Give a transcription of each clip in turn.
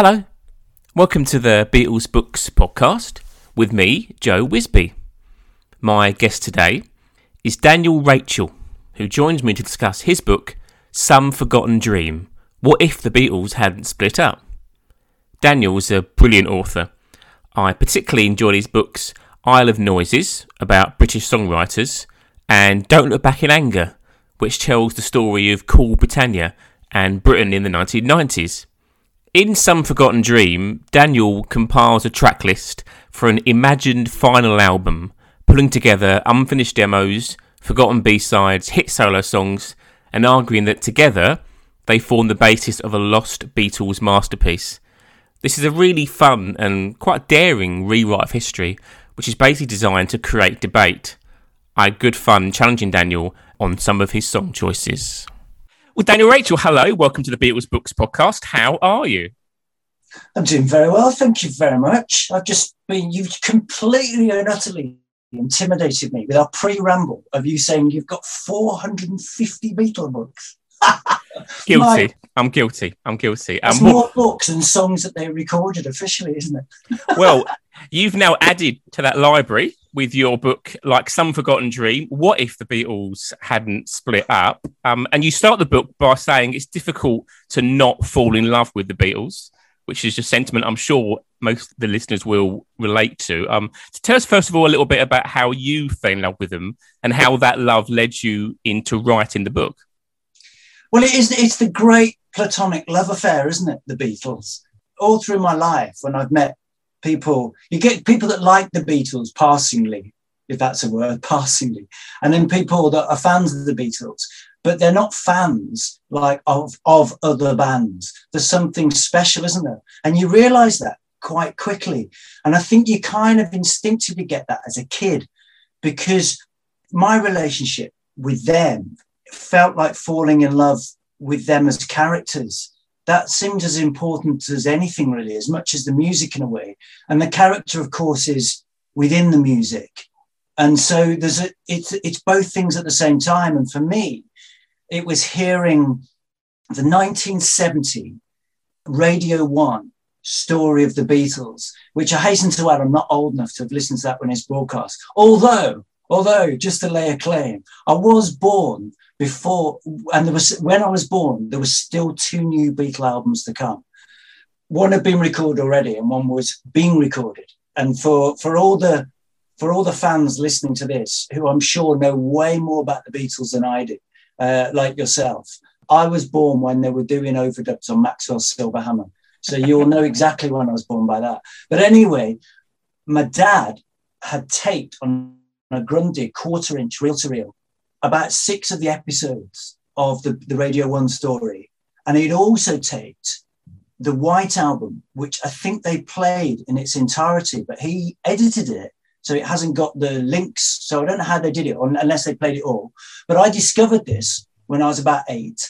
Hello. Welcome to the Beatles Books podcast with me, Joe Wisby. My guest today is Daniel Rachel, who joins me to discuss his book, Some Forgotten Dream What If the Beatles Hadn't Split Up? Daniel is a brilliant author. I particularly enjoyed his books Isle of Noises, about British songwriters, and Don't Look Back in Anger, which tells the story of Cool Britannia and Britain in the 1990s. In Some Forgotten Dream, Daniel compiles a track list for an imagined final album, pulling together unfinished demos, forgotten B-sides, hit solo songs, and arguing that together they form the basis of a lost Beatles masterpiece. This is a really fun and quite daring rewrite of history, which is basically designed to create debate. I had good fun challenging Daniel on some of his song choices. Well, Daniel Rachel, hello. Welcome to the Beatles Books podcast. How are you? I'm doing very well. Thank you very much. I've just been, you've completely and utterly intimidated me with our pre ramble of you saying you've got 450 Beatle books. guilty. My, I'm guilty. I'm guilty. More, more books and songs that they recorded officially, isn't it? well, you've now added to that library with your book, like Some Forgotten Dream. What if the Beatles hadn't split up? Um, and you start the book by saying it's difficult to not fall in love with the Beatles, which is a sentiment I'm sure most of the listeners will relate to. Um, to tell us first of all a little bit about how you fell in love with them and how that love led you into writing the book. Well, it is. It's the great platonic love affair, isn't it? The Beatles. All through my life, when I've met people, you get people that like the Beatles passingly, if that's a word, passingly, and then people that are fans of the Beatles, but they're not fans like of of other bands. There's something special, isn't there? And you realise that quite quickly. And I think you kind of instinctively get that as a kid, because my relationship with them felt like falling in love with them as characters. That seemed as important as anything, really, as much as the music in a way. And the character, of course, is within the music. And so there's a, it's, it's both things at the same time. And for me, it was hearing the 1970 Radio One story of the Beatles, which I hasten to add, I'm not old enough to have listened to that when it's broadcast. Although, although, just to lay a claim, I was born before, and there was when I was born, there was still two new Beatle albums to come. One had been recorded already, and one was being recorded. And for for all the for all the fans listening to this, who I'm sure know way more about the Beatles than I do, uh, like yourself, I was born when they were doing overdubs on Maxwell's Silver Hammer. So you'll know exactly when I was born by that. But anyway, my dad had taped on a Grundig quarter inch reel to reel about six of the episodes of the, the Radio 1 story. And he'd also taped the White Album, which I think they played in its entirety, but he edited it. So it hasn't got the links. So I don't know how they did it, unless they played it all. But I discovered this when I was about eight.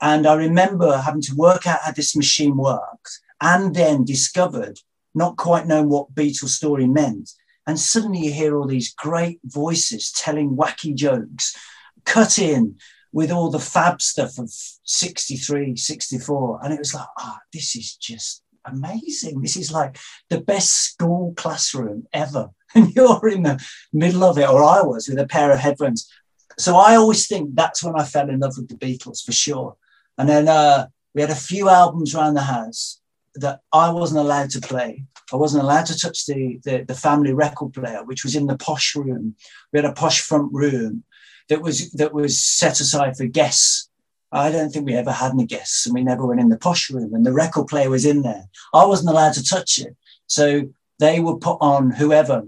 And I remember having to work out how this machine worked and then discovered, not quite knowing what Beatles story meant, and suddenly you hear all these great voices telling wacky jokes, cut in with all the fab stuff of 63, 64. And it was like, ah, oh, this is just amazing. This is like the best school classroom ever. And you're in the middle of it, or I was with a pair of headphones. So I always think that's when I fell in love with the Beatles for sure. And then uh, we had a few albums around the house that I wasn't allowed to play. I wasn't allowed to touch the, the, the family record player, which was in the posh room. We had a posh front room that was that was set aside for guests. I don't think we ever had any guests, and we never went in the posh room. And the record player was in there. I wasn't allowed to touch it, so they would put on whoever,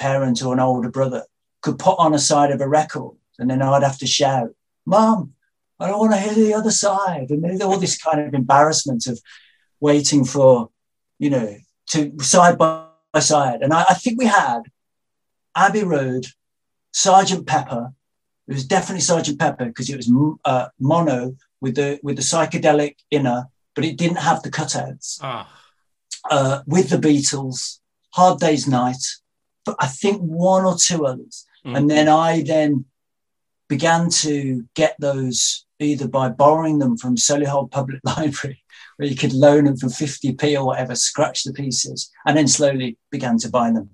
parent or an older brother, could put on a side of a record, and then I'd have to shout, "Mom, I don't want to hear the other side," and all this kind of embarrassment of waiting for, you know, to side by side. And I, I think we had Abbey Road, Sergeant Pepper. It was definitely Sergeant Pepper because it was uh, mono with the with the psychedelic inner, but it didn't have the cutouts. Ah. Uh, with the Beatles, Hard Day's Night, I think one or two others. Mm. And then I then began to get those either by borrowing them from Solihull Public Library, where you could loan them for 50p or whatever, scratch the pieces, and then slowly began to buy them.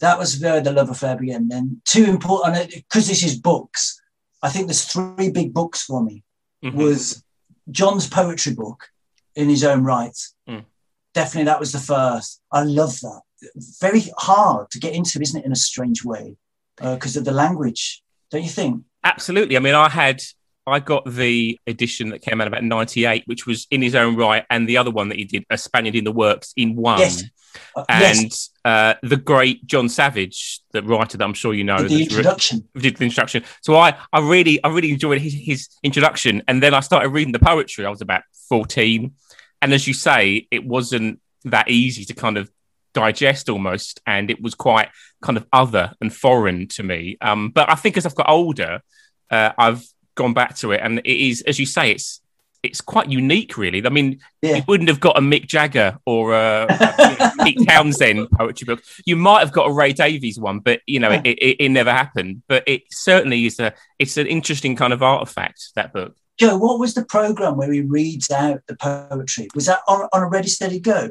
That was where the love affair began. Then two important, because this is books, I think there's three big books for me. Mm-hmm. Was John's poetry book In His Own Write. Mm. Definitely that was the first. I love that. Very hard to get into, isn't it, in a strange way, because uh, of the language, don't you think? Absolutely. I mean, I had I got the edition that came out about 98, which was In His Own Write, and the other one that he did, A Spaniard in the Works, in one. Yes. Uh, and yes. Uh, the great Jon Savage, the writer that I'm sure you know, did the introduction. Re- did the introduction. So I, I really, I really enjoyed his, his introduction, and then I started reading the poetry. I was about 14, and as you say, it wasn't that easy to kind of digest almost, and it was quite kind of other and foreign to me. Um, but I think as I've got older, uh, I've gone back to it, and it is, as you say, it's it's quite unique, really. I mean, yeah. you wouldn't have got a Mick Jagger or a, a Pete Townshend poetry book. You might have got a Ray Davies one, but you know, yeah. it, it, it, never happened. But it certainly is a it's an interesting kind of artifact that book. Joe, what was the program where he reads out the poetry? Was that on, on a Ready Steady Go?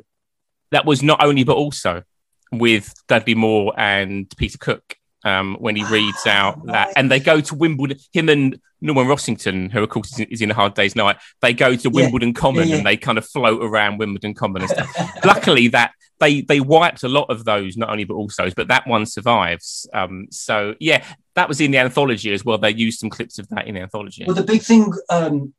That was not only, but also with Dudley Moore and Peter Cook um, when he reads out that, and they go to Wimbledon. Him and Norman Rossington, who of course is in a hard day's night, they go to Wimbledon yeah. Common yeah, yeah. and they kind of float around Wimbledon Common and stuff. Luckily, that they they wiped a lot of those, not only but also, but that one survives. Um, so yeah, that was in the anthology as well. They used some clips of that in the anthology. Well, the big thing. Um,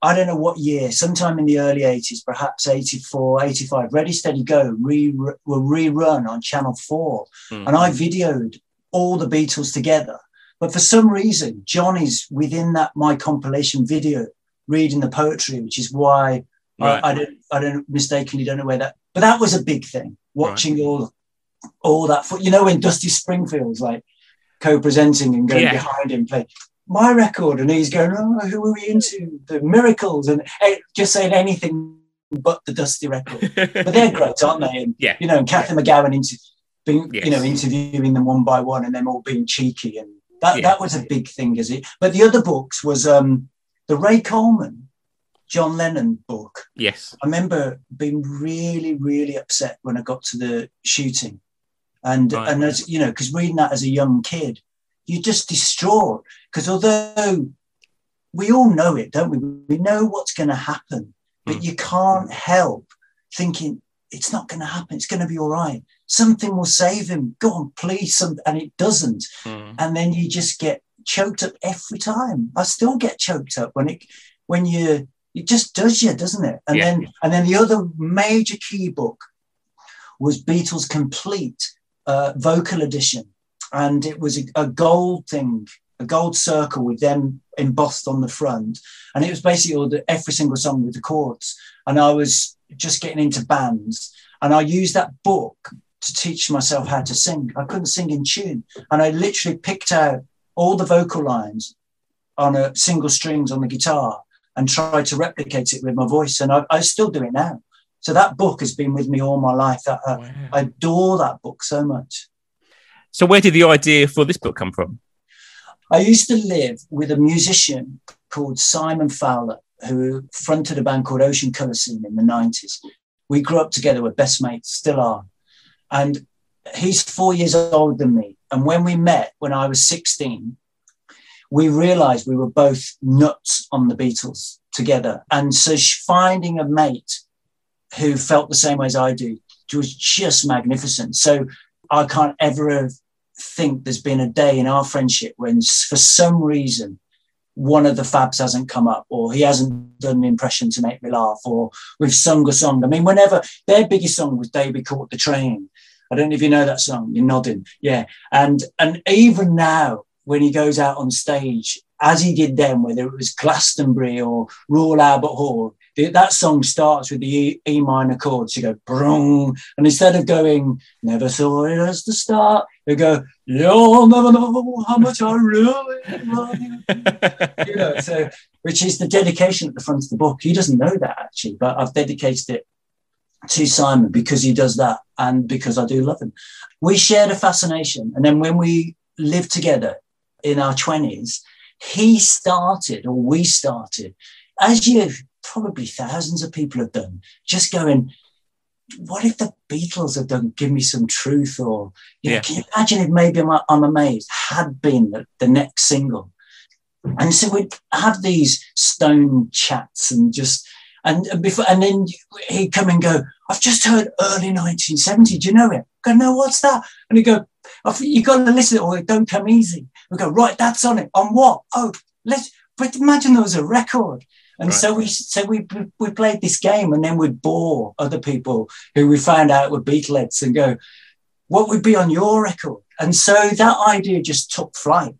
I don't know what year, sometime in the early 80s, perhaps 84, 85, Ready, Steady, Go re, were rerun on Channel 4. Mm. And I videoed all the Beatles together. But for some reason, John is within that my compilation video reading the poetry, which is why right. I, I, don't I don't mistakenly don't know where that. But that was a big thing. Watching right. all all that. You know when Dusty Springfield's like co-presenting and going yeah. behind him play my record, and he's going, "Oh, who are we into? The Miracles," and hey, just saying anything but the Dusty record. but they're great, aren't they? And yeah. you know, and Cathy yeah. McGowan into being, yes. you know, interviewing them one by one and them all being cheeky. And that, yeah. that was a big thing, is it? But the other books was um, the Ray Coleman, John Lennon book. Yes. I remember being really, really upset when I got to the shooting. And, right. and as you know, because reading that as a young kid, you're just distraught. Because although we all know it, don't we? We know what's going to happen, but mm. you can't help thinking it's not going to happen. It's going to be all right something will save him. Go on, please. Some, and it doesn't. Mm. And then you just get choked up every time. I still get choked up when it, when you, it just does you, doesn't it? And yeah. then, and then the other major key book was Beatles Complete uh, Vocal Edition. And it was a, a gold thing, a gold circle with them embossed on the front. And it was basically all the, every single song with the chords. And I was just getting into bands. And I used that book to teach myself how to sing. I couldn't sing in tune. And I literally picked out all the vocal lines on a single strings on the guitar and tried to replicate it with my voice. And I, I still do it now. So that book has been with me all my life. That, uh, wow. I adore that book so much. So where did the idea for this book come from? I used to live with a musician called Simon Fowler, who fronted a band called Ocean Colour Scene in the 90s. We grew up together, we're best mates, still are. And he's four years older than me. And when we met when I was 16, we realized we were both nuts on the Beatles together. And so finding a mate who felt the same way as I do was just magnificent. So I can't ever think there's been a day in our friendship when, for some reason, one of the Fabs hasn't come up, or he hasn't done an impression to make me laugh, or we've sung a song. I mean, whenever their biggest song was "Day We Caught the Train," I don't know if you know that song. You're nodding. Yeah. And and even now, when he goes out on stage, as he did then, whether it was Glastonbury or Royal Albert Hall, that song starts with the E, e minor chords. You go, Brung, and instead of going, never saw it as the start, you go, you'll never know how much I really love you. you know, so, which is the dedication at the front of the book. He doesn't know that actually, but I've dedicated it to Simon because he does that and because I do love him. We shared a fascination. And then when we lived together in our 20s, he started, or we started, as you probably thousands of people have done, just going, what if the Beatles had done Give Me Some Truth? Or, you know, can you imagine if maybe I'm, I'm Amazed had been the, the next single? And so we'd have these stone chats and just, and, and before, and then he'd come and go, I've just heard early 1970. Do you know it? I go, no, what's that? And he'd go, oh, You've got to listen or it don't come easy. We go, right, that's on it. On what? Oh, let's, but imagine there was a record. And right. so we so we we played this game, and then we'd bore other people who we found out were Beatleheads and go, "What would be on your record?" And so that idea just took flight.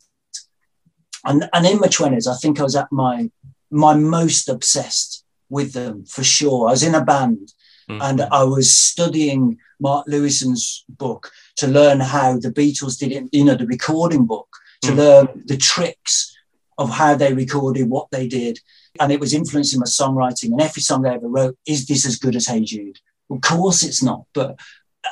And and in my twenties, I think I was at my my most obsessed with them for sure. I was in a band, mm-hmm. and I was studying Mark Lewisohn's book to learn how the Beatles did it. You know, the recording book to mm-hmm. learn the tricks of how they recorded, what they did and it was influencing my songwriting. And every song I ever wrote, is this as good as Hey Jude? Of course it's not, but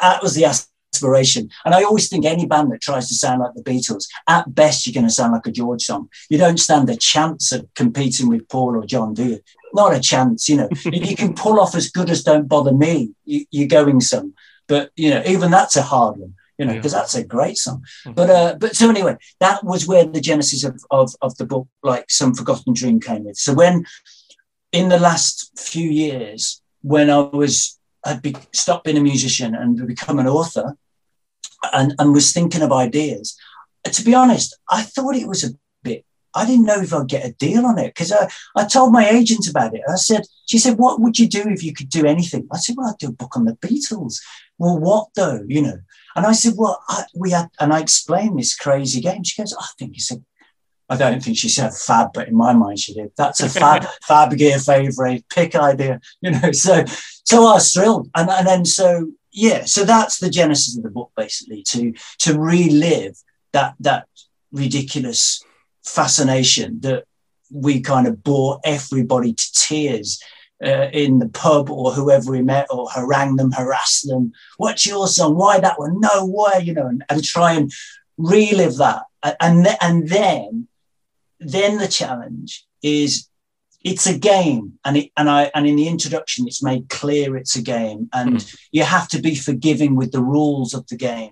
that was the aspiration. And I always think any band that tries to sound like the Beatles, at best, you're going to sound like a George song. You don't stand a chance of competing with Paul or John, do you? Not a chance, you know. if you can pull off as good as Don't Bother Me, you, are going some. But, you know, even that's a hard one you know, because yeah. that's a great song. Mm-hmm. But uh, but so anyway, that was where the genesis of, of of the book, like some forgotten dream, came with. So when in the last few years, when I was had be, stopped being a musician and become an author, and and was thinking of ideas, to be honest, I thought it was a. I didn't know if I'd get a deal on it because I, I told my agent about it. I said, she said, what would you do if you could do anything? I said, well, I'd do a book on the Beatles. Well, what though? You know, and I said, well, I, we had, and I explained this crazy game. She goes, I think it's a, I don't think she said fab, but in my mind she did. That's a fab, fab gear favorite, pick idea, you know. So, so I was thrilled. And, and then so, yeah, so that's the genesis of the book, basically, to, to relive that, that ridiculous fascination that we kind of bore everybody to tears uh, in the pub or whoever we met or harangue them, harass them. What's your song? Why that one? No way, you know, and, and try and relive that. And, th- and then, then the challenge is it's a game and it, and I and in the introduction it's made clear it's a game and mm. you have to be forgiving with the rules of the game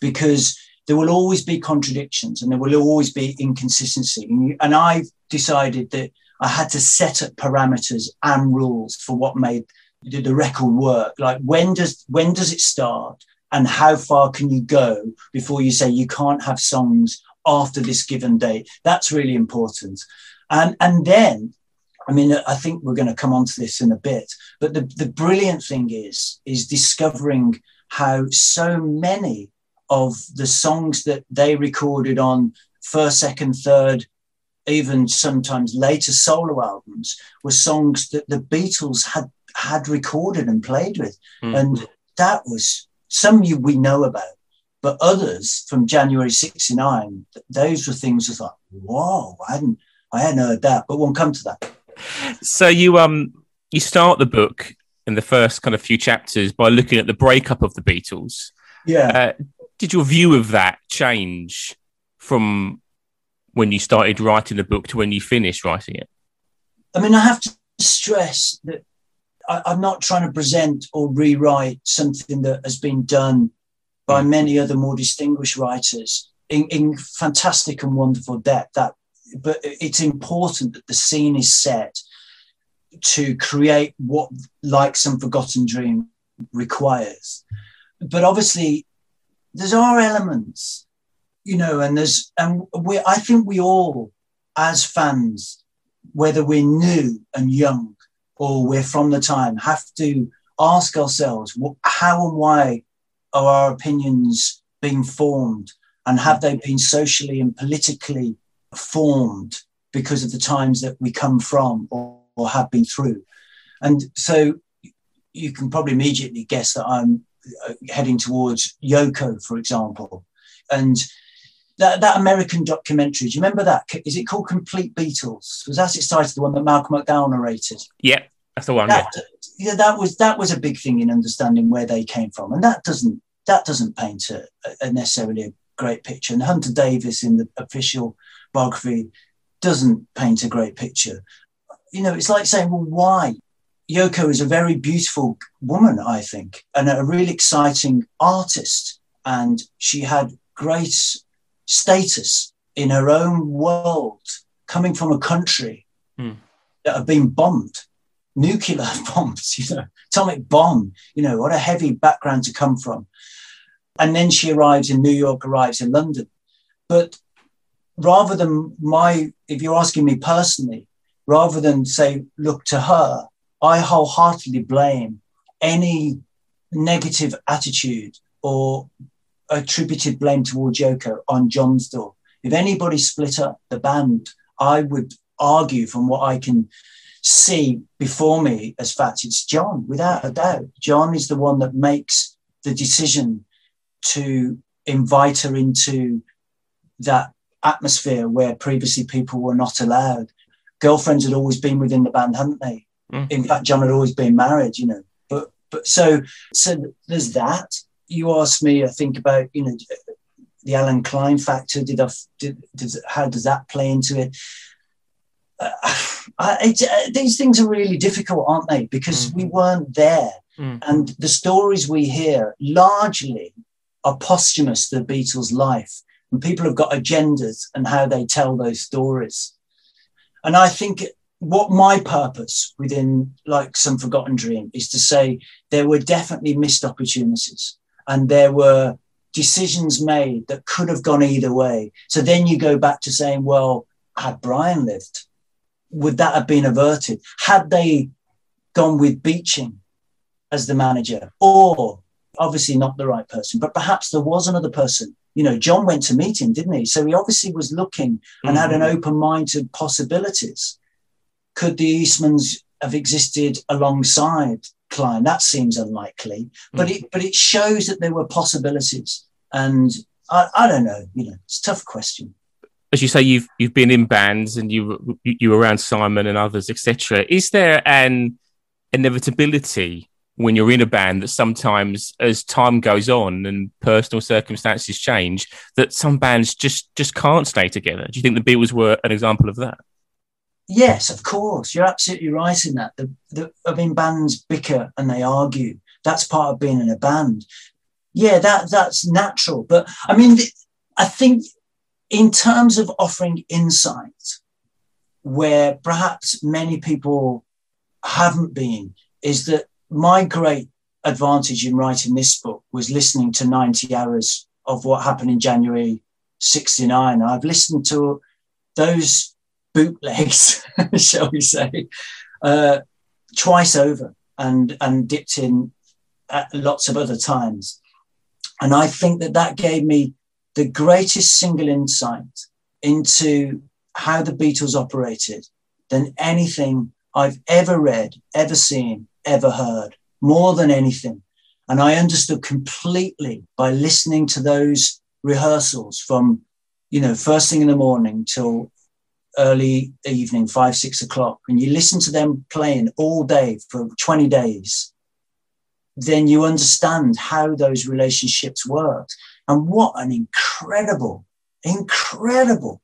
because there will always be contradictions and there will always be inconsistency and, I've decided that I had to set up parameters and rules for what made the record work. Like when does when does it start, and how far can you go before you say you can't have songs after this given date? That's really important. And and then, I mean, I think we're going to come on to this in a bit. But the the brilliant thing is is discovering how so many of the songs that they recorded on first, second, third, even sometimes later solo albums were songs that the Beatles had had recorded and played with, mm. and that was some you we know about, but others from January '69, those were things I thought, whoa, I hadn't I hadn't heard that, but we'll come to that. So you um you start the book in the first kind of few chapters by looking at the breakup of the Beatles. Yeah. Uh, did your view of that change from when you started writing the book to when you finished writing it? I mean, I have to stress that I, am not trying to present or rewrite something that has been done by mm. many other more distinguished writers in, in fantastic and wonderful depth. That, but it's important that the scene is set to create what, like some forgotten dream, requires. But obviously, there's our elements you know, and there's, and we, I think we all, as fans, whether we're new and young or we're from the time, have to ask ourselves how and why are our opinions being formed and have they been socially and politically formed because of the times that we come from or, or have been through. And so you can probably immediately guess that I'm Uh, heading towards Yoko, for example. And that, that American documentary. Do you remember that? Is it called Complete Beatles? Was that title, the one that Malcolm McDowell narrated? Yeah, that's the one. That, yeah. yeah, that was that was a big thing in understanding where they came from, and that doesn't that doesn't paint a, a necessarily a great picture. And Hunter Davies in the official biography doesn't paint a great picture. You know, it's like saying, well, why? Yoko is a very beautiful woman, I think, and a really exciting artist. And she had great status in her own world, coming from a country mm. that had been bombed, nuclear bombs, you know, atomic bomb, you know, what a heavy background to come from. And then she arrives in New York, arrives in London. But rather than my, if you're asking me personally, rather than say, look to her, I wholeheartedly blame any negative attitude or attributed blame towards Yoko on John's door. If anybody split up the band, I would argue from what I can see before me as fact, it's John, without a doubt. John is the one that makes the decision to invite her into that atmosphere where previously people were not allowed. Girlfriends had always been within the band, hadn't they? Mm. In fact, John had always been married, you know. But but so so there's that. You asked me, I think about you know the Allen Klein factor. Did I? Did, does, how does that play into it? Uh, uh, these things are really difficult, aren't they? Because mm. we weren't there, mm. and the stories we hear largely are posthumous to the Beatles' life, and people have got agendas and how they tell those stories. And I think what my purpose within like some forgotten dream is to say there were definitely missed opportunities and there were decisions made that could have gone either way. So then you go back to saying well had brian lived would that have been averted? Had they gone with beeching as the manager? Or obviously not the right person but perhaps there was another person. You know john went to meet him didn't he? So he obviously was looking and mm-hmm. had an mm-hmm. open mind to possibilities could the Eastmans have existed alongside Klein? That seems unlikely, but mm. it but it shows that there were possibilities. And I, I don't know, you know, it's a tough question. As you say, you've you've been in bands and you you were around Simon and others, etc. Is there an inevitability when you're in a band that sometimes, as time goes on and personal circumstances change, that some bands just just can't stay together? Do you think the Beatles were an example of that? Yes, of course. You're absolutely right in that. The, the, I mean, bands bicker and they argue. That's part of being in a band. Yeah, that that's natural. But I mean, I think in terms of offering insight, where perhaps many people haven't been, is that my great advantage in writing this book was listening to 90 hours of what happened in January 69. I've listened to those bootlegs, shall we say, uh, twice over and and dipped in at lots of other times. And I think that that gave me the greatest single insight into how the Beatles operated than anything I've ever read, ever seen, ever heard, more than anything. And I understood completely by listening to those rehearsals from, you know, first thing in the morning till early evening, five, six o'clock, and you listen to them playing all day for 20 days, then you understand how those relationships worked. And what an incredible, incredible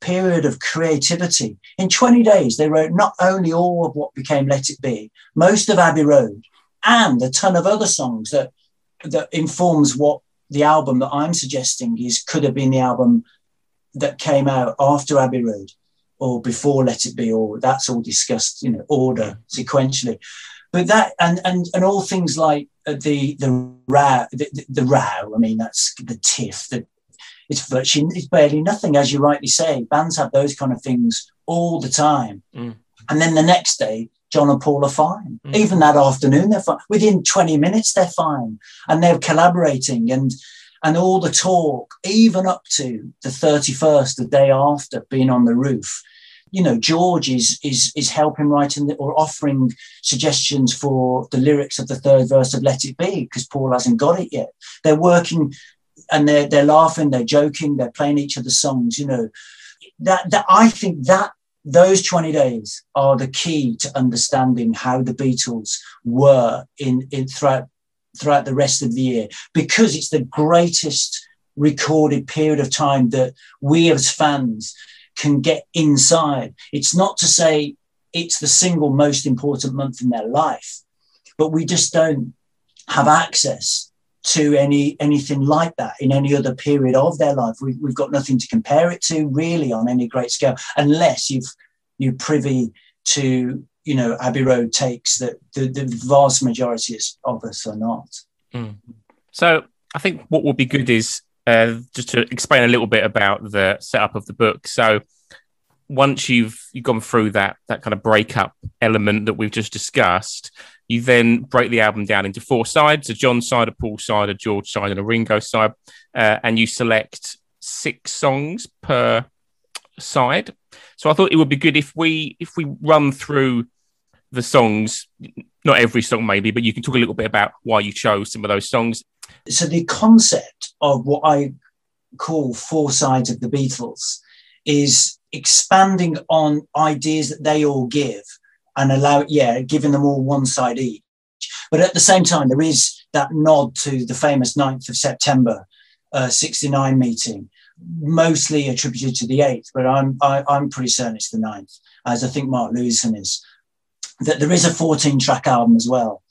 period of creativity. In 20 days, they wrote not only all of what became Let It Be, most of Abbey Road, and a ton of other songs that, that informs what the album that I'm suggesting is could have been the album that came out after Abbey Road or before Let It Be, or that's all discussed, you know, order sequentially. But that and and and all things like uh, the the row, the, the, the row. I mean, that's the tiff. The it's virtually it's barely nothing, as you rightly say. Bands have those kind of things all the time, mm. and then the next day, John and Paul are fine. Mm. Even that afternoon, they're fine. Within 20 minutes, they're fine. And they're collaborating and and all the talk, even up to the 31st, the day after being on the roof, you know, George is is is helping writing the, or offering suggestions for the lyrics of the third verse of Let It Be because Paul hasn't got it yet. They're working and they're they're laughing, they're joking, they're playing each other's songs. You know, that that I think that those 20 days are the key to understanding how the Beatles were in, in throughout throughout the rest of the year because it's the greatest recorded period of time that we as fans can get inside. It's not to say it's the single most important month in their life, but we just don't have access to any anything like that in any other period of their life. We, have got nothing to compare it to really on any great scale, unless you've you privy to you know Abbey Road takes that the, the vast majority of us are not. Mm. So I think what will be good is uh, just to explain a little bit about the setup of the book. So once you've you've gone through that that kind of breakup element that we've just discussed, you then break the album down into four sides: a John side, a Paul side, a George side, and a Ringo side, uh, and you select six songs per side. So I thought it would be good if we if we run through the songs, not every song maybe, but you can talk a little bit about why you chose some of those songs. So the concept of what I call four sides of the Beatles is expanding on ideas that they all give and allow, yeah, giving them all one side each. But at the same time, there is that nod to the famous 9th of September uh, 69 meeting, mostly attributed to the 8th, but I'm, I, am i am pretty certain it's the 9th, as I think Mark Lewisohn is. That there is a 14 track album as well,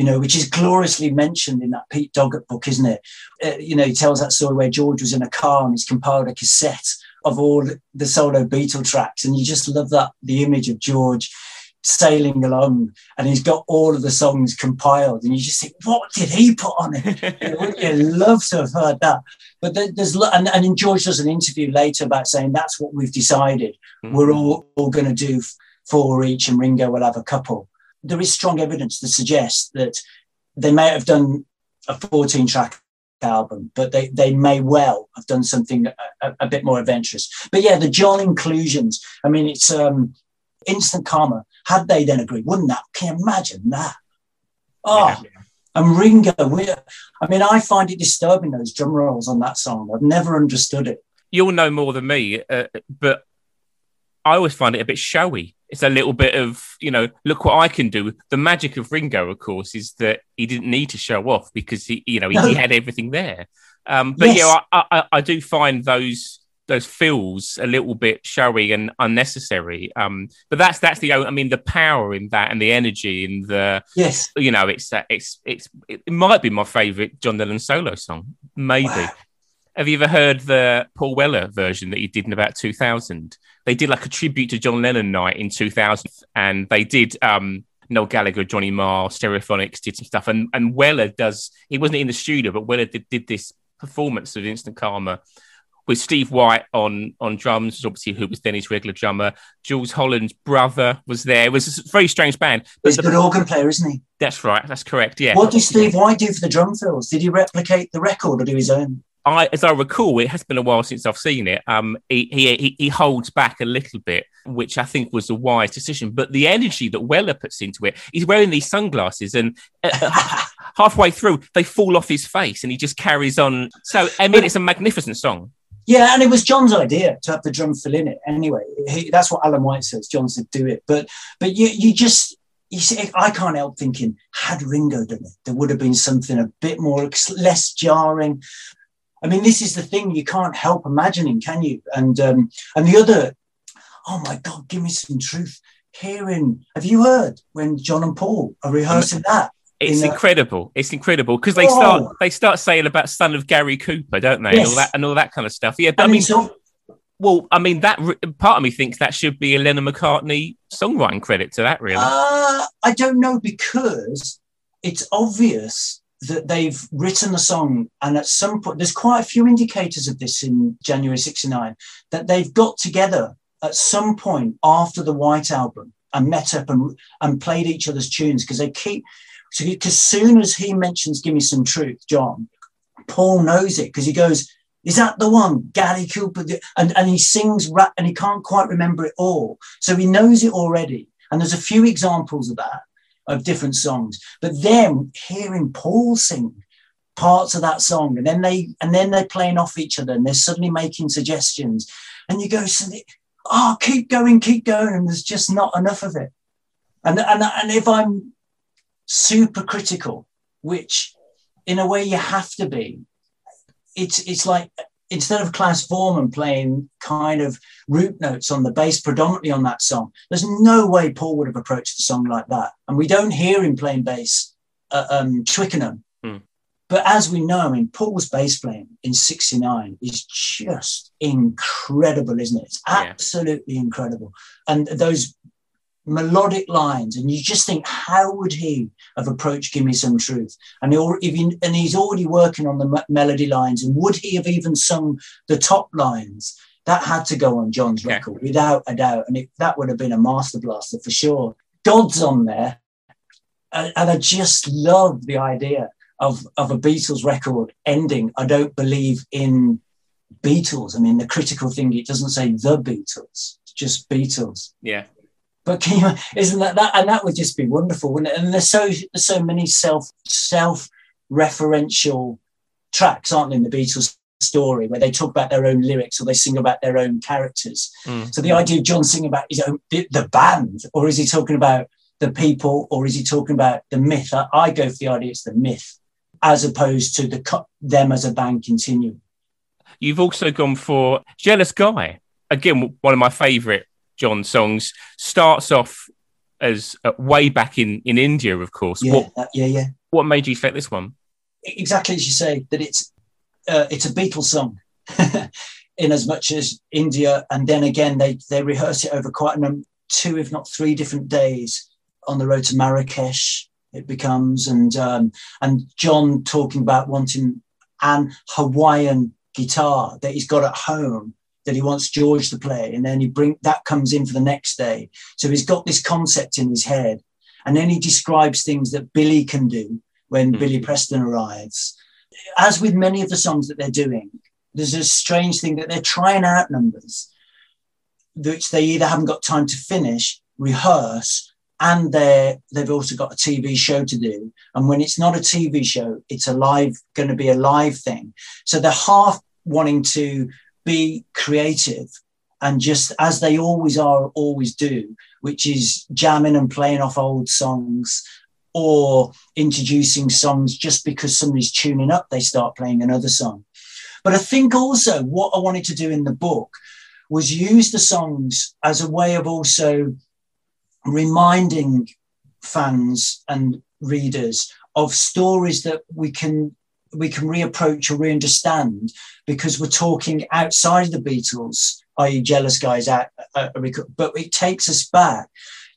you know, which is gloriously mentioned in that Pete Doggett book, isn't it? Uh, you know, he tells that story where George was in a car and he's compiled a cassette of all the solo Beatle tracks. And you just love that, the image of George sailing along and he's got all of the songs compiled and you just think what did he put on it wouldn't you love to have heard that but there's and, and george does an interview later about saying that's what we've decided mm-hmm. we're all, all going to do four each and ringo will have a couple there is strong evidence to suggest that they may have done a 14 track album, but they, they may well have done something a, a, bit more adventurous. But yeah, the John inclusions, I mean, it's um, instant karma. Had they then agreed, wouldn't that? Can you imagine that? Oh, yeah. and Ringo, I mean, I find it disturbing those drum rolls on that song. I've never understood it. You'll know more than me, uh, but I always find it a bit showy. It's a little bit of, you know, look what I can do. The magic of Ringo, of course, is that he didn't need to show off because he, you know, he, no. he had everything there. Um, but yes. yeah, I, I, I, do find those those feels a little bit showy and unnecessary. Um, but that's that's the I mean the power in that and the energy in the yes, you know, it's it's it's it might be my favorite John Lennon solo song, maybe. Wow. Have you ever heard the Paul Weller version that he did in about 2000? They did like a tribute to John Lennon night in 2000, and they did um, Noel Gallagher, Johnny Marr, Stereophonics did some stuff, and and Weller does. He wasn't in the studio, but Weller did, did this performance of Instant Karma with Steve White on on drums, obviously who was then his regular drummer. Jools Holland's brother was there. It was a very strange band. But He's a good organ player, isn't he? That's right. That's correct. Yeah. What did Steve White do for the drum fills? Did he replicate the record or do his own? I, as I recall, it has been a while since I've seen it. Um, he, he he holds back a little bit, which I think was a wise decision. But the energy that Weller puts into it, he's wearing these sunglasses, and uh, uh halfway through they fall off his face, and he just carries on. So I mean, it's a magnificent song. Yeah, and it was John's idea to have the drum fill in it. Anyway, he, that's what Alan White says. John said, "Do it," but but you you just you see, I can't help thinking, had Ringo done it, there would have been something a bit more less jarring. I mean, this is the thing you can't help imagining, can you? And um, and the other, oh my God, give me some truth. Hearing, have you heard when John and Paul are rehearsing that? It's incredible. It's incredible because they oh. start they start saying about son of Gary Cooper, don't they? Yes. And all that and all that kind of stuff. Yeah, but I, I mean, so, well, I mean that part of me thinks that should be a Lennon McCartney songwriting credit to that. Really, uh, I don't know because it's obvious that they've written a song, and at some point, there's quite a few indicators of this in January 69, that they've got together at some point after the White Album and met up and, and played each other's tunes because they keep, so because soon as he mentions Give Me Some Truth, John, Paul knows it because he goes, is that the one, Gary Cooper? And, and he sings rap and he can't quite remember it all. So he knows it already. And there's a few examples of that of different songs. But then hearing Paul sing parts of that song, and then they and then they're playing off each other, and they're suddenly making suggestions, and you go, "Oh, keep going, keep going," and there's just not enough of it. And and and if I'm super critical, which in a way you have to be, it's it's like instead of Klaus Voormann and playing kind of root notes on the bass predominantly on that song, there's no way Paul would have approached a song like that. And we don't hear him playing bass at um, Twickenham. Mm. But as we know, I mean, Paul's bass playing in 69 is just incredible, isn't it? It's absolutely yeah. incredible. And those melodic lines, and you just think, how would he have approached "Give Me Some Truth"? And he, and he's already working on the melody lines, and would he have even sung the top lines? That had to go on John's record without a doubt, and it, that would have been a master blaster for sure. God's on there, and, and I just love the idea of of a Beatles record ending. I don't believe in Beatles. I mean, the critical thing it doesn't say the Beatles, it's just Beatles. Yeah. But can you, isn't that that and that would just be wonderful, wouldn't it? And there's so so many self self referential tracks, aren't there, in the Beatles story where they talk about their own lyrics or they sing about their own characters. Mm. So the idea of John singing about his own the, the, band, or is he talking about the people, or is he talking about the myth? I, I go for the idea it's the myth as opposed to the them as a band continuing. You've also gone for Jealous Guy. Again, one of my favourite John songs starts off as uh, way back in in India, of course. Yeah, what, yeah, yeah. What made you select this one? Exactly as you say that it's uh, it's a Beatles song, in as much as India, and then again they they rehearse it over quite a number, two if not three different days on the road to Marrakesh. It becomes and um, and John talking about wanting an Hawaiian guitar that he's got at home that he wants George to play, and then he bring that comes in for the next day. So he's got this concept in his head, and then he describes things that Billy can do when mm. Billy Preston arrives. As with many of the songs that they're doing, there's a strange thing that they're trying out numbers which they either haven't got time to finish, rehearse, and they're they've also got a TV show to do. And when it's not a TV show, it's a live, going to be a live thing. So they're half wanting to be creative and just as they always are, always do, which is jamming and playing off old songs or introducing songs just because somebody's tuning up, they start playing another song. But I think also what I wanted to do in the book was use the songs as a way of also reminding fans and readers of stories that we can we can reapproach or re-understand because we're talking outside of the Beatles, i.e., jealous guys but it takes us back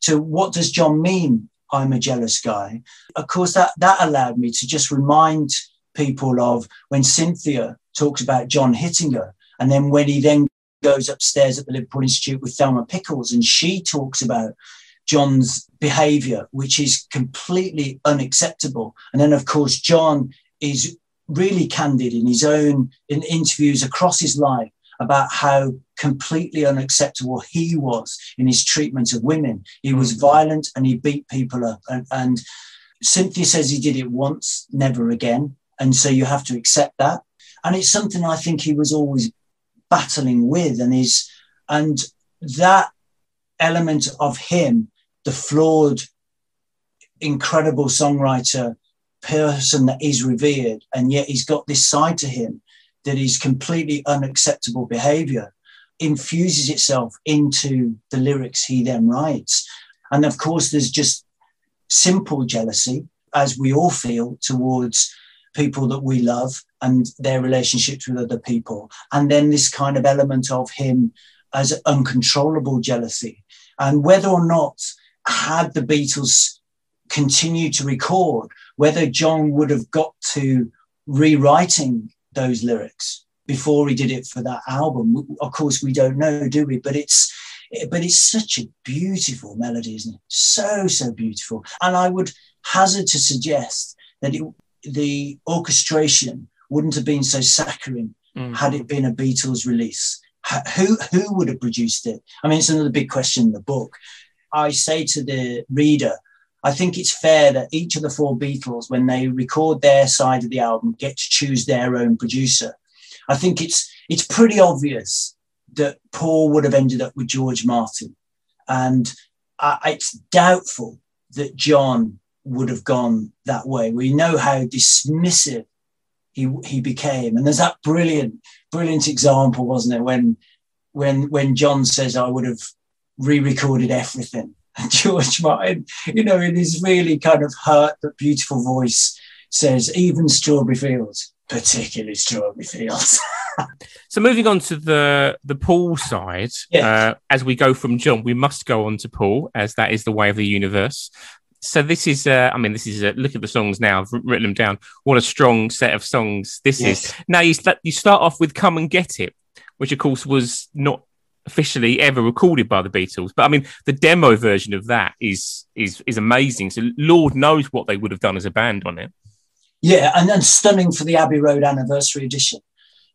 to what does John mean? I'm a jealous guy. Of course, that that allowed me to just remind people of when Cynthia talks about John hitting her, and then when he then goes upstairs at the Liverpool Institute with Thelma Pickles, and she talks about John's behavior, which is completely unacceptable. And then, of course, John is really candid in his own in interviews across his life about how completely unacceptable he was in his treatment of women. He was mm. violent and he beat people up. And, and Cynthia says he did it once, never again. And so you have to accept that. And it's something I think he was always battling with. And his and that element of him, the flawed, incredible songwriter person that is revered, and yet he's got this side to him that is completely unacceptable behavior, infuses itself into the lyrics he then writes. And of course, there's just simple jealousy, as we all feel towards people that we love and their relationships with other people. And then this kind of element of him as uncontrollable jealousy. And whether or not had the Beatles continued to record, whether John would have got to rewriting those lyrics before he did it for that album. Of course, we don't know, do we? But it's but it's such a beautiful melody, isn't it? So so beautiful. And I would hazard to suggest that it, the orchestration wouldn't have been so saccharine mm. had it been a Beatles release. Who who would have produced it? I mean, it's another big question in the book. I say to the reader, I think it's fair that each of the four Beatles, when they record their side of the album, get to choose their own producer. I think it's it's pretty obvious that Paul would have ended up with George Martin, and uh, it's doubtful that John would have gone that way. We know how dismissive he he became. And there's that brilliant, brilliant example, wasn't it, when when when John says, I would have re-recorded everything. George Martin, you know, in his really kind of hurt but beautiful voice, says, even Strawberry Fields, particularly Strawberry Fields. so moving on to the the Paul side, yeah. uh, as we go from John, we must go on to Paul, as that is the way of the universe. So this is, uh, I mean, this is uh, look at the songs now. I've written them down. What a strong set of songs this yes. is. Now you st- you start off with "Come and Get It," which of course was not officially ever recorded by the Beatles. But I mean, the demo version of that is is is amazing. So Lord knows what they would have done as a band on it. Yeah, and then stunning for the Abbey Road anniversary edition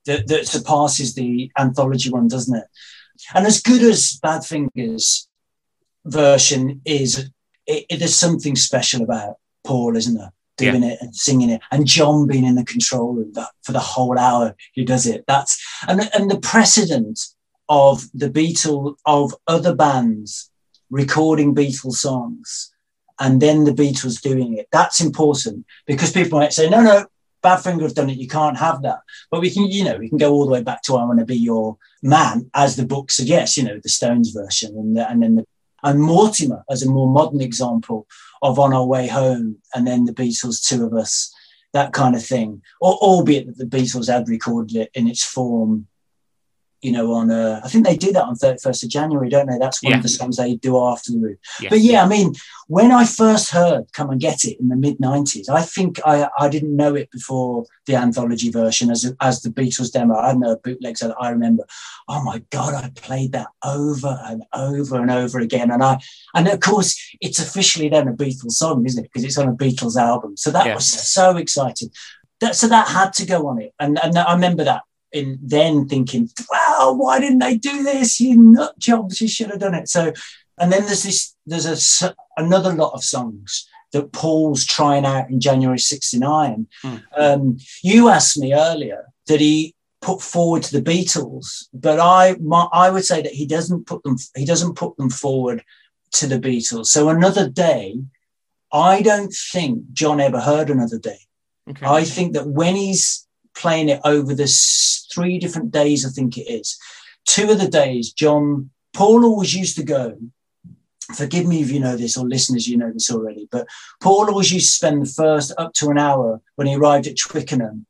that, that surpasses the anthology one, doesn't it? And as good as Badfinger's version is, it, it, there's something special about Paul, isn't there? Doing yeah. it and singing it, and John being in the control room that for the whole hour he does it. That's and and the precedent of the Beatles of other bands recording Beatles songs and then the Beatles doing it. That's important because people might say, no, no, Badfinger have done it. You can't have that. But we can, you know, we can go all the way back to I Want to Be Your Man, as the book suggests, you know, the Stones version, and, the, and then the, and Mortimer as a more modern example of On Our Way Home, and then the Beatles, Two of Us, that kind of thing. Or, albeit that the Beatles had recorded it in its form you know, on uh, I think they do that on 31st of January, don't they? That's one yeah. of the songs they do after the roof. Yeah. But yeah, I mean, when I first heard Come and Get It in the mid 90s, I think I, I didn't know it before the anthology version as, as the Beatles demo. I no bootlegs that I remember. Oh my God, I played that over and over and over again. And I, and of course, it's officially then a Beatles song, isn't it? Because it's on a Beatles album. So that yeah. was so exciting. That, so that had to go on it. And, and I remember that in then thinking, wow, why didn't they do this? You nut jobs, you should have done it. So, and then there's this, there's a, another lot of songs that Paul's trying out in January 69. Mm. Um, you asked me earlier that he put forward to the Beatles, but I, my, I would say that he doesn't put them, he doesn't put them forward to the Beatles. So another day, I don't think John ever heard another day. Okay. I think that when he's playing it over the three different days, I think it is. Two of the days, John, Paul always used to go. Forgive me if you know this, or listeners, you know this already, but Paul always used to spend the first up to an hour when he arrived at Twickenham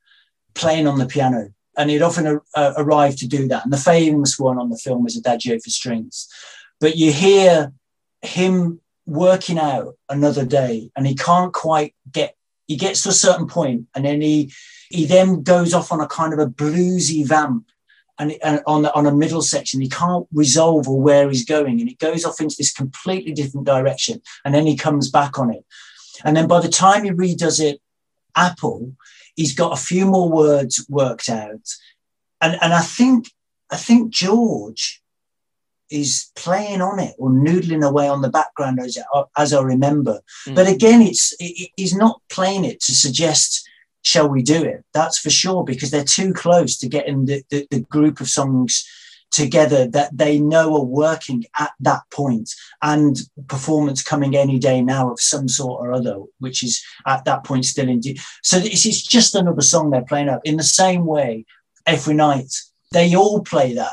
playing on the piano. And he'd often uh, arrive to do that. And the famous one on the film is Adagio for Strings. But you hear him working out another day and he can't quite get he gets to a certain point and then he he then goes off on a kind of a bluesy vamp and, and on, the, on a middle section. He can't resolve or where he's going. And it goes off into this completely different direction. And then he comes back on it. And then by the time he redoes it, Apple, he's got a few more words worked out. And, and I think I think George is playing on it or noodling away on the background as, as I remember. Mm. But again, it's it, he's not playing it to suggest shall we do it? That's for sure, because they're too close to getting the, the, the group of songs together that they know are working at that point and performance coming any day now of some sort or other which is at that point still in so it's, is just another song they're playing up in the same way every night they all play that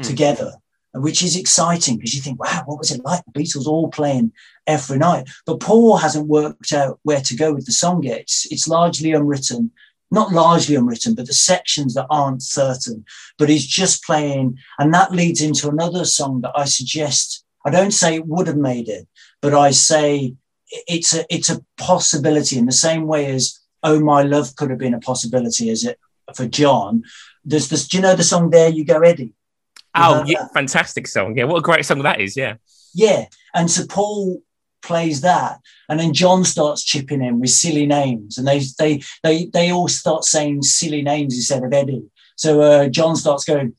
mm. together which is exciting because you think, wow, what was it like? The Beatles all playing every night. But Paul hasn't worked out where to go with the song yet. It's, it's largely unwritten, not largely unwritten, but the sections that aren't certain. But he's just playing. And that leads into another song that I suggest. I don't say it would have made it, but I say it's a, it's a possibility in the same way as Oh My Love could have been a possibility as it for John. There's this, do you know the song There You Go, Eddie? Oh, yeah, fantastic song. Yeah, what a great song that is. Yeah. Yeah. And so Paul plays that and then john starts chipping in with silly names and they they they they all start saying silly names instead of eddie so uh, john starts going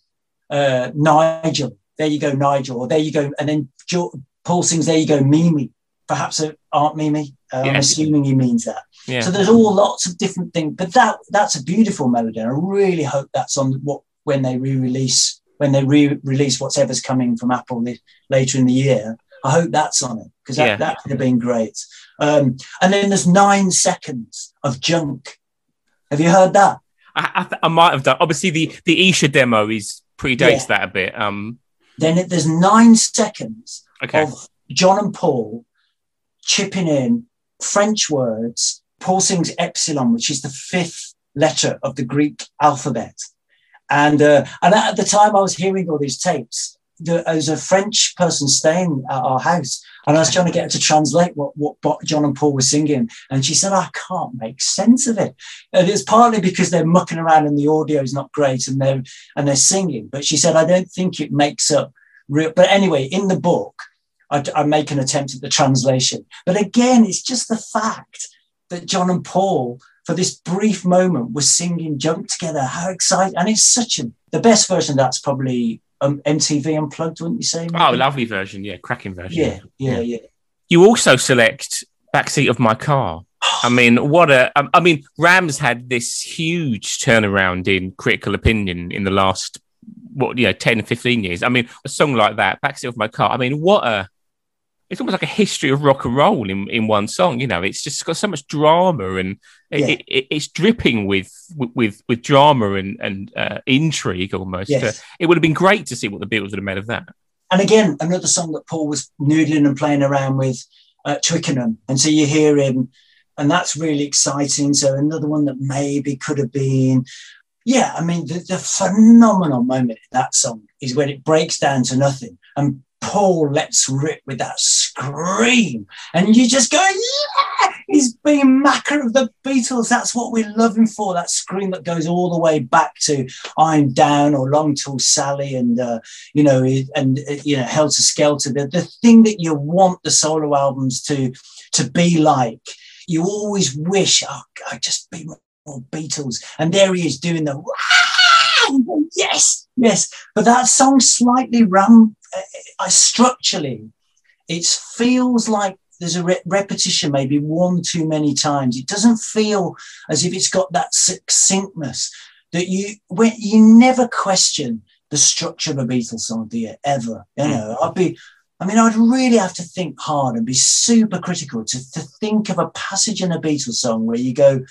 uh, nigel there you go nigel or there you go and then jo- paul sings there you go mimi perhaps uh, aunt mimi uh, i'm assuming he means that yeah. so there's all lots of different things but that that's a beautiful melody and i really hope that's on what when they re-release when they re-release whatever's coming from Apple later in the year. I hope that's on it because that, yeah. that would have been great. Um, and then there's nine seconds of junk Have you heard that? I, I, th- I might have done. Obviously, the the Esher demo is predates Yeah. that a bit. Um, Then it, there's nine seconds okay, of John and Paul chipping in French words. Paul sings epsilon, which is the fifth letter of the Greek alphabet. And uh, and at the time I was hearing all these tapes, there was a French person staying at our house, and I was trying to get her to translate what, what, John and Paul were singing. And she said, I can't make sense of it. And it's partly because they're mucking around and the audio is not great and they're and they're singing. But she said, I don't think it makes up real. But anyway, in the book, I, I make an attempt at the translation. But again, it's just the fact that John and Paul, for this brief moment, we're singing "Junk Together." How exciting! And it's such a the best version. Of that's probably um, MTV Unplugged, wouldn't you say? oh, lovely version, yeah, cracking version. Yeah, yeah, yeah. You also select backseat of my car. I mean, what a! um, mean, Ram's had this huge turnaround in critical opinion in the last, what you know, 10, 15 years. I mean, a song like that, backseat of my car. I mean, what a! It's almost like a history of rock and roll in, in one song. You know, it's just got so much drama and it, Yeah. it, it- it's dripping with with with drama and and uh, intrigue almost. Yes. Uh, it would have been great to see what the Beatles would have made of that. And again, another song that Paul was noodling and playing around with at Twickenham. And so you hear him, and that's really exciting. So another one that maybe could have been, yeah, I mean, the, the phenomenal moment in that song is when it breaks down to nothing. And Paul lets rip with that scream. And you just go, yeah, he's being Macca of the Beatles. That's what we're loving for. That scream that goes all the way back to I'm Down or Long Tall Sally and, uh, you know, and, uh, you know, Helter Skelter. The, the thing that you want the solo albums to, to be like, you always wish, oh, God, just be more Beatles. And there he is doing the, yes, yes. But that song slightly ram, uh, structurally, it feels like there's a re- repetition, maybe one too many times. It doesn't feel as if it's got that succinctness that you when you never question the structure of a Beatles song, do you ever? You know, I'd be. I mean, I'd really have to think hard and be super critical to, to think of a passage in a Beatles song where you go,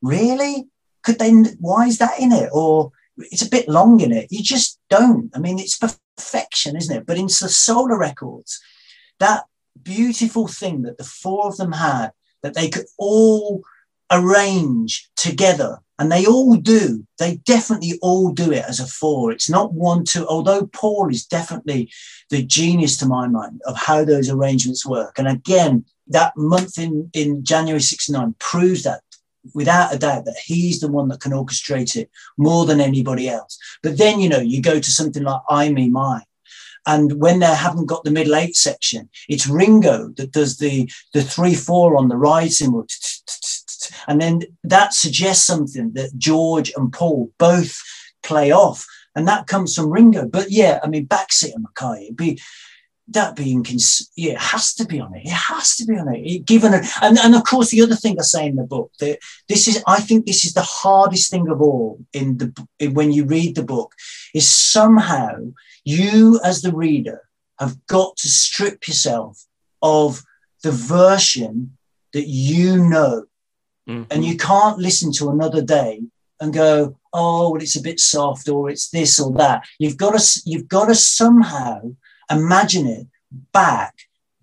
really? Could they? Why is that in it? Or it's a bit long in it. You just don't. I mean, it's perfection, isn't it? But in the Solar records, that beautiful thing that the four of them had, that they could all arrange together, and they all do. They definitely all do it as a four. It's not one, two, although Paul is definitely the genius to my mind of how those arrangements work. And again, that month in, in January 69 proves that without a doubt that he's the one that can orchestrate it more than anybody else. But then, you know, you go to something like I, Me, Mine. And when they haven't got the middle eight section, it's Ringo that does the the three four on the ride and then that suggests something that George and Paul both play off, and that comes from Ringo. But yeah, I mean, backseat of my car, it'd be that being cons- yeah, it has to be on it. It has to be on it. it given a, and and of course the other thing I say in the book that this is I think this is the hardest thing of all in the in, when you read the book is somehow you as the reader have got to strip yourself of the version that you know Mhm. and you can't listen to another day and go oh well it's a bit soft or it's this or that you've got to you've got to somehow imagine it back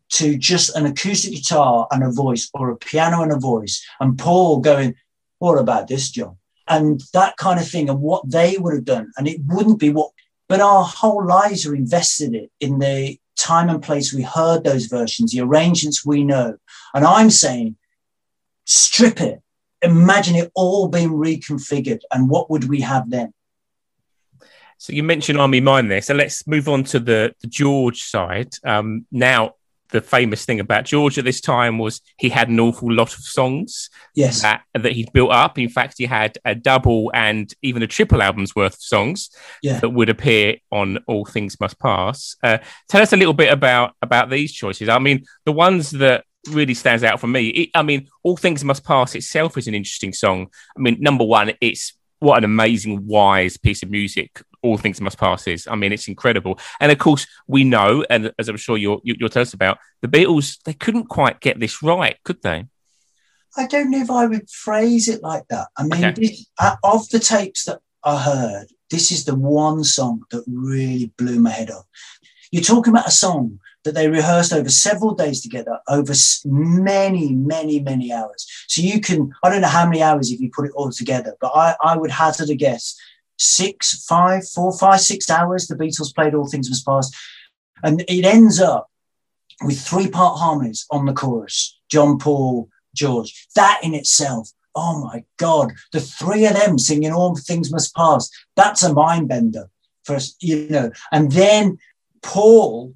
to just an acoustic guitar and a voice or a piano and a voice and paul going what about this john? And that kind of thing and what they would have done. And it wouldn't be what but our whole lives are invested in, in the time and place we heard those versions the arrangements we know. And i'm saying strip it. Imagine it all being reconfigured and what would we have then So you mentioned I Me Mine there. So let's move on to the, the George side. Um, now, the famous thing about George at this time was he had an awful lot of songs yes that that he'd built up. In fact, he had a double and even a triple album's worth of songs Yeah. that would appear on All Things Must Pass. Uh, tell us a little bit about about these choices. I mean, the ones that really stands out for me. It, I mean, All Things Must Pass itself is an interesting song. I mean, number one, it's what an amazing, wise piece of music All Things Must Pass is. I mean, it's incredible. And of course, we know, and as I'm sure you'll, you- you'll tell us about, the Beatles, they couldn't quite get this right, could they? I don't know if I would phrase it like that. I mean, Okay. this, uh, of the tapes that I heard, this is the one song that really blew my head off. You're talking about a song that they rehearsed over several days together, over many, many, many hours. So you can, I don't know how many hours if you put it all together, but I, I would hazard a guess six, five, four, five, six hours. The Beatles played All Things Must Pass. And it ends up with three part harmonies on the chorus John, Paul, George. That in itself, oh my God, the three of them singing All Things Must Pass, that's a mind bender for us, you know. And then Paul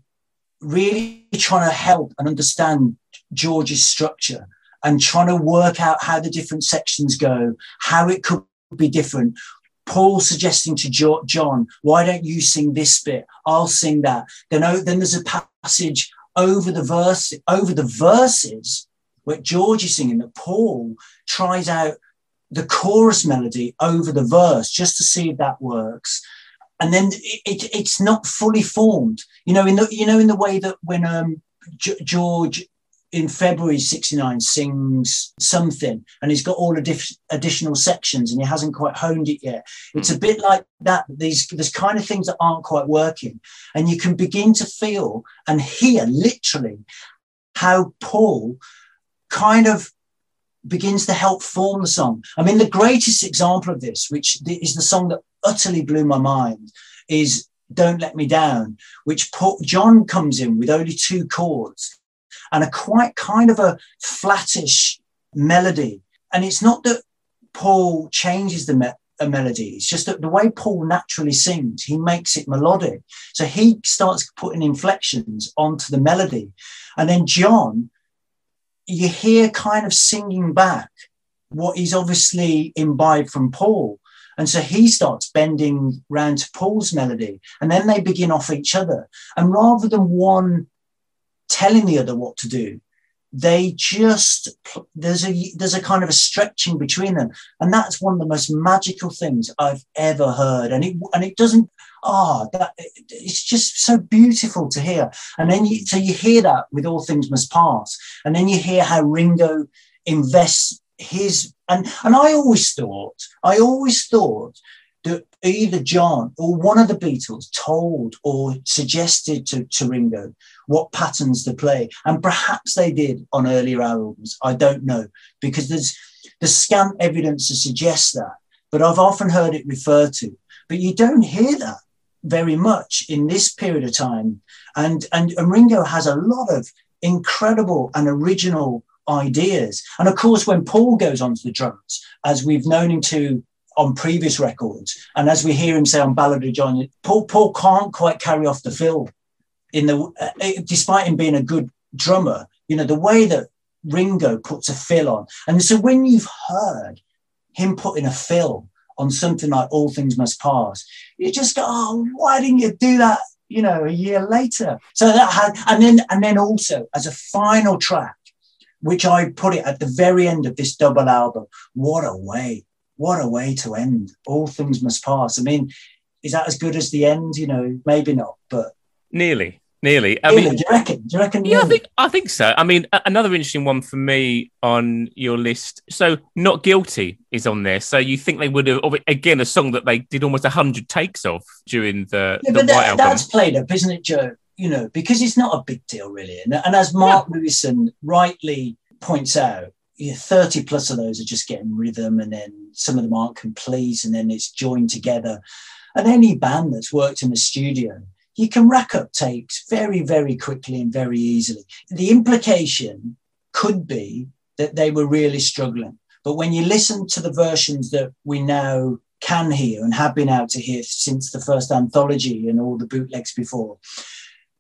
really trying to help and understand George's structure and trying to work out how the different sections go, how it could be different. Paul suggesting to Jo- John, why don't you sing this bit? I'll sing that. Then, oh, then there's a passage over the verse, over the verses where George is singing that Paul tries out the chorus melody over the verse just to see if that works. And then it, it, it's not fully formed, you know. In the you know in the way that when um, G- George in February '69 sings something, and he's got all the diff- additional sections, and he hasn't quite honed it yet. It's a hmm. bit like that. These there's kind of things that aren't quite working, and you can begin to feel and hear literally how Paul kind of begins to help form the song. I mean, the greatest example of this, which is the song that utterly blew my mind, is Don't Let Me Down, which Paul, John comes in with only two chords and a quite kind of a flattish melody. And it's not that Paul changes the me- melody, it's just that the way Paul naturally sings, he makes it melodic. So he starts putting inflections onto the melody. And then John, you hear kind of singing back what he's obviously imbibed from Paul. And so he starts bending round to Paul's melody, and then they begin off each other. And rather than one telling the other what to do, they just there's a there's a kind of a stretching between them, and that's one of the most magical things I've ever heard. And it and it doesn't ah that it's just so beautiful to hear. And then you so you hear that with all things must pass, and then you hear how Ringo invests his and and I always thought I always thought that either John or one of the Beatles told or suggested to, to Ringo what patterns to play. And perhaps they did on earlier albums. I don't know, because there's the scant evidence to suggest that. But I've often heard it referred to. But you don't hear that very much in this period of time. And, and, and Ringo has a lot of incredible and original ideas. And of course, when Paul goes onto the drums, as we've known him to on previous records, and as we hear him say on Ballad of John, Paul Paul can't quite carry off the fill. In the uh, despite him being a good drummer, you know the way that Ringo puts a fill on, and so when you've heard him putting a fill on something like All Things Must Pass, you just go, oh, why didn't you do that? You know, a year later. So that had, and then and then also as a final track, which I put it at the very end of this double album. What a way what a way to end. All things must pass. I mean, is that as good as the end? You know, maybe not, but nearly, nearly. I really, mean, do you reckon? Do you reckon? yeah, I think I think so. I mean, a- another interesting one for me on your list. So, not guilty is on there. So you think they would have again a song that they did almost hundred takes of during the Yeah, the but White that, that's played up, isn't it, Joe? You know, because it's not a big deal, really. And, and as Mark Lewisohn rightly points out, yeah, 30 plus of those are just getting rhythm, and then some of them aren't complete, and then it's joined together. And any band that's worked in the studio, you can rack up takes very, very quickly and very easily. The implication could be that they were really struggling. But when you listen to the versions that we now can hear and have been out to hear since the first anthology and all the bootlegs before,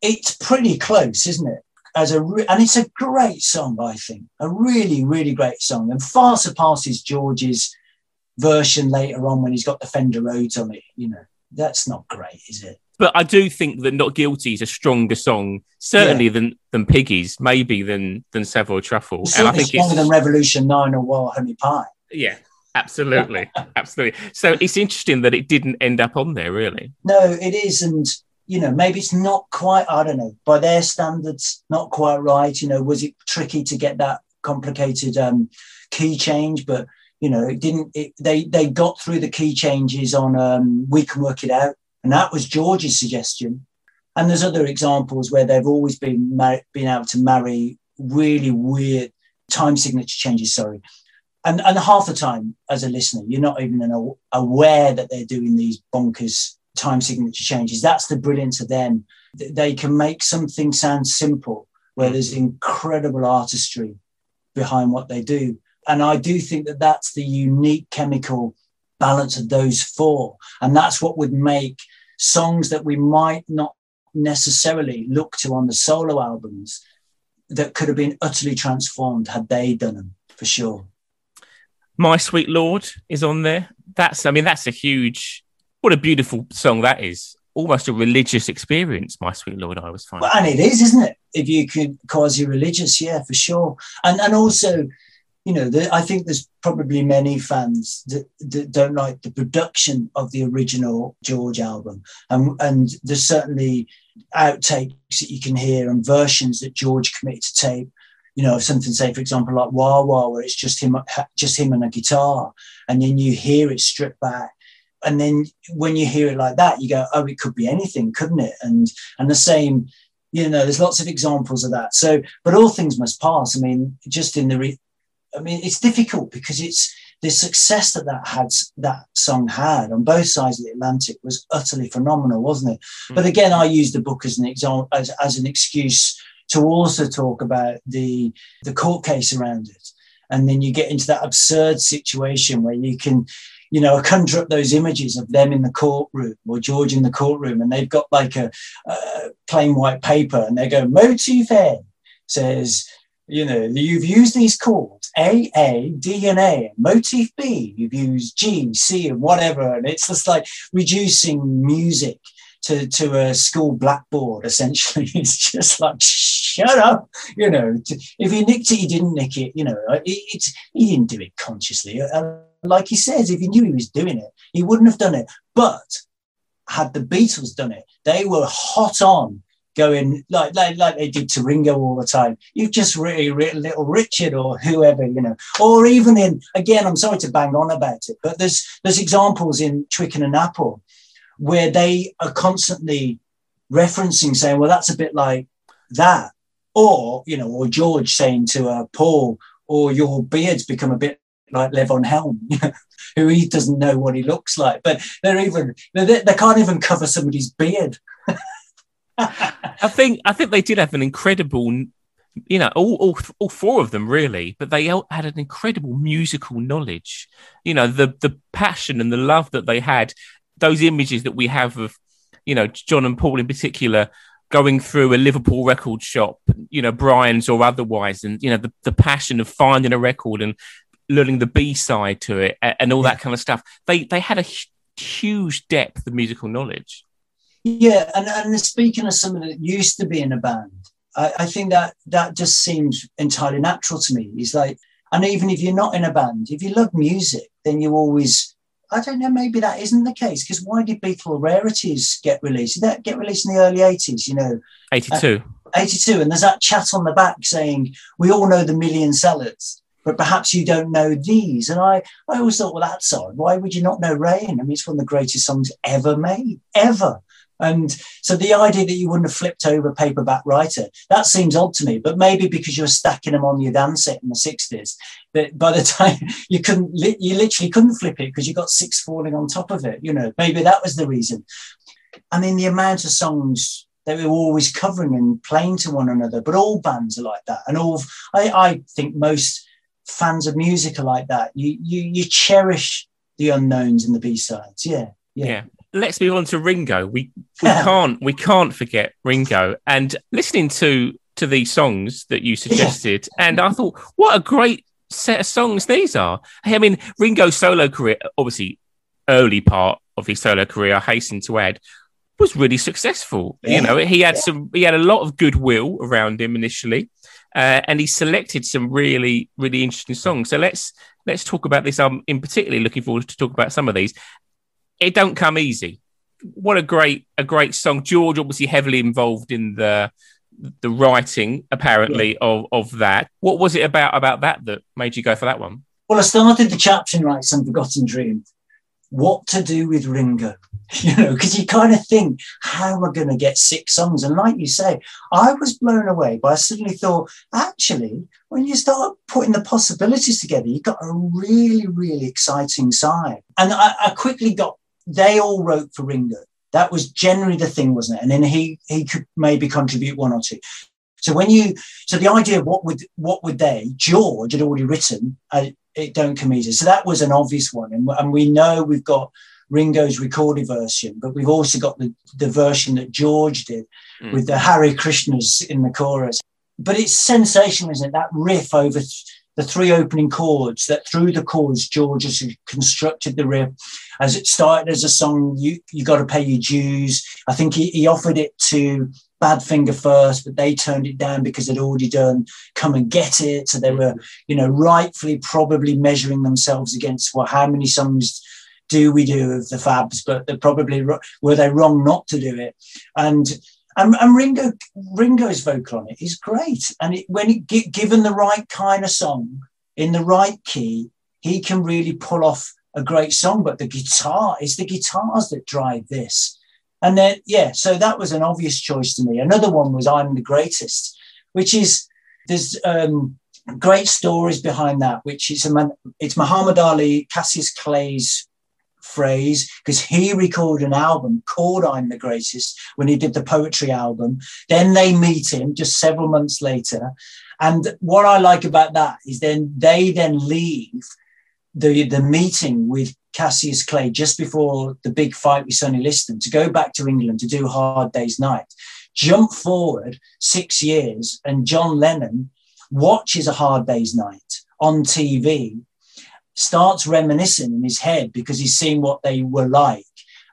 it's pretty close, isn't it? As a re- and it's a great song, I think, a really, really great song, and far surpasses George's version later on when he's got the Fender Rhodes on it. You know, that's not great, is it? but I do think that Not Guilty is a stronger song, certainly than than Piggies, maybe than than Savoy Truffle. It's and I think it's stronger than Revolution Nine or Wild Honey Pie. yeah, absolutely, absolutely. So it's interesting that it didn't end up on there, really. No, it is, and you know, maybe it's not quite. I don't know by their standards, not quite right. You know, was it tricky to get that complicated um, key change, but you know, it didn't. It, they they got through the key changes on um, "We Can Work It Out," and that was George's suggestion. And there's other examples where they've always been mar- been able to marry really weird time signature changes. Sorry, and and half the time as a listener, you're not even aware that they're doing these bonkers time signature changes. That's the brilliance of them. They can make something sound simple where mm. there's incredible artistry behind what they do. And I do think that that's the unique chemical balance of those four. And that's what would make songs that we might not necessarily look to on the solo albums that could have been utterly transformed had they done them for sure. My Sweet Lord is on there. That's, I mean, that's a huge, what a beautiful song that is. Almost a religious experience, My Sweet Lord, I was finding. Well, and it is, isn't it? If you could quasi religious, yeah, for sure. And and also, you know, the, I think there's probably many fans that, that, don't like the production of the original George album, and and there's certainly outtakes that you can hear and versions that George committed to tape. You know, something say, for example, like Wah Wah, where it's just him, just him and a guitar, and then you hear it stripped back, and then when you hear it like that, you go, "Oh, it could be anything, couldn't it?" And and the same you know there's lots of examples of that so but all things must pass i mean just in the re- I mean, it's difficult because it's the success that that had that song had on both sides of the Atlantic was utterly phenomenal, wasn't it? Mm. But again, I use the book as an example as, as an excuse to also talk about the the court case around it, and then you get into that absurd situation where you can. You know, conjure up those images of them in the courtroom or George in the courtroom, and they've got like a, a plain white paper, and they go, "Motif A says you know, you've used these chords A, A, D, and A, motif B, you've used G, C, and whatever. And it's just like reducing music to, to a school blackboard, essentially. It's just like, shut up. You know, if he nicked it, he didn't nick it. You know, it, it's, he didn't do it consciously. Uh, like he says, if he knew he was doing it, he wouldn't have done it. But had the Beatles done it, they were hot on going like, like like they did to Ringo all the time. You've just really Little Richard or whoever, you know, or even in again, I'm sorry to bang on about it, but there's there's examples in Twickenham Apple where they are constantly referencing saying, well, that's a bit like that. Or, you know, or George saying to uh, Paul, or your beard's become a bit like Levon Helm, who he doesn't know what he looks like. But they're even, they, they can't even cover somebody's beard. I think I think they did have an incredible, you know, all, all all four of them really, but they had an incredible musical knowledge. You know, the the passion and the love that they had. Those images that we have of, you know, John and Paul in particular going through a Liverpool record shop, you know, Brian's or otherwise, and you know, the, the passion of finding a record and learning the B side to it and, all that kind of stuff. They they had a huge depth of musical knowledge. Yeah, and, and speaking of someone that used to be in a band, I, I think that that just seems entirely natural to me. It's like, and even if you're not in a band, if you love music, then you always I don't know, maybe that isn't the case because why did Beatle Rarities get released? Did that get released in the early 80s, you know? 82. Uh, 82. And there's that chat on the back saying, we all know the million sellers, but perhaps you don't know these. And I, I always thought, well, that's odd. Why would you not know Rain? I mean, it's one of the greatest songs ever made, ever. And so the idea that you wouldn't have flipped over paperback writer, that seems odd to me, but maybe because you were stacking them on your dance set in the 60s, that by the time you couldn't, you literally couldn't flip it because you got six falling on top of it. You know, maybe that was the reason. I mean, the amount of songs that we were always covering and playing to one another, but all bands are like that. And all, I, I think most fans of music are like that. You, you, you cherish the unknowns and the B-sides. Yeah. Yeah. yeah let's move on to Ringo. We we can't we can't forget Ringo. And listening to to these songs that you suggested, and I thought, what a great set of songs these are. I mean, Ringo's solo career, obviously, early part of his solo career, I hasten to add, was really successful. Yeah. You know, he had yeah. some, he had a lot of goodwill around him initially, uh, and he selected some really, really interesting songs. So let's let's talk about this. I'm in particularly looking forward to talk about some of these it don't come easy. What a great a great song. George obviously heavily involved in the the writing apparently yeah. of of that. What was it about about that that made you go for that one? Well, I started the chapter in some forgotten dream. What to do with Ringo? You know, because you kind of think, how am I going to get six songs? And like you say, I was blown away, but I suddenly thought, actually, when you start putting the possibilities together, you got a really, really exciting side. And I, I quickly got, they all wrote for Ringo. That was generally the thing, wasn't it? And then he he could maybe contribute one or two. So when you so the idea of what would what would they George had already written uh, it don't come easy. So that was an obvious one, and, and we know we've got Ringo's recorded version, but we've also got the, the version that George did mm. with the Hare Krishnas in the chorus. But it's sensational, isn't it? That riff over the three opening chords that through the chords George has constructed the riff as it started as a song you you got to pay your dues I think he, he offered it to Badfinger first but they turned it down because they'd already done come and get it so they were you know rightfully probably measuring themselves against well how many songs do we do of the Fabs but they probably were they wrong not to do it and and, and Ringo Ringo's vocal on it is great. And it, when it, given the right kind of song in the right key, he can really pull off a great song. But the guitar, it's the guitars that drive this. And then, yeah, so that was an obvious choice to me. Another one was I'm the Greatest, which is there's um, great stories behind that, which is a it's Muhammad Ali, Cassius Clay's phrase because he recorded an album called I'm the Greatest when he did the poetry album. Then they meet him just several months later. And what I like about that is then they then leave the, the meeting with Cassius Clay just before the big fight with Sonny Liston to go back to England to do Hard Day's Night. Jump forward six years, and John Lennon watches A Hard Day's Night on TV starts reminiscing in his head because he's seen what they were like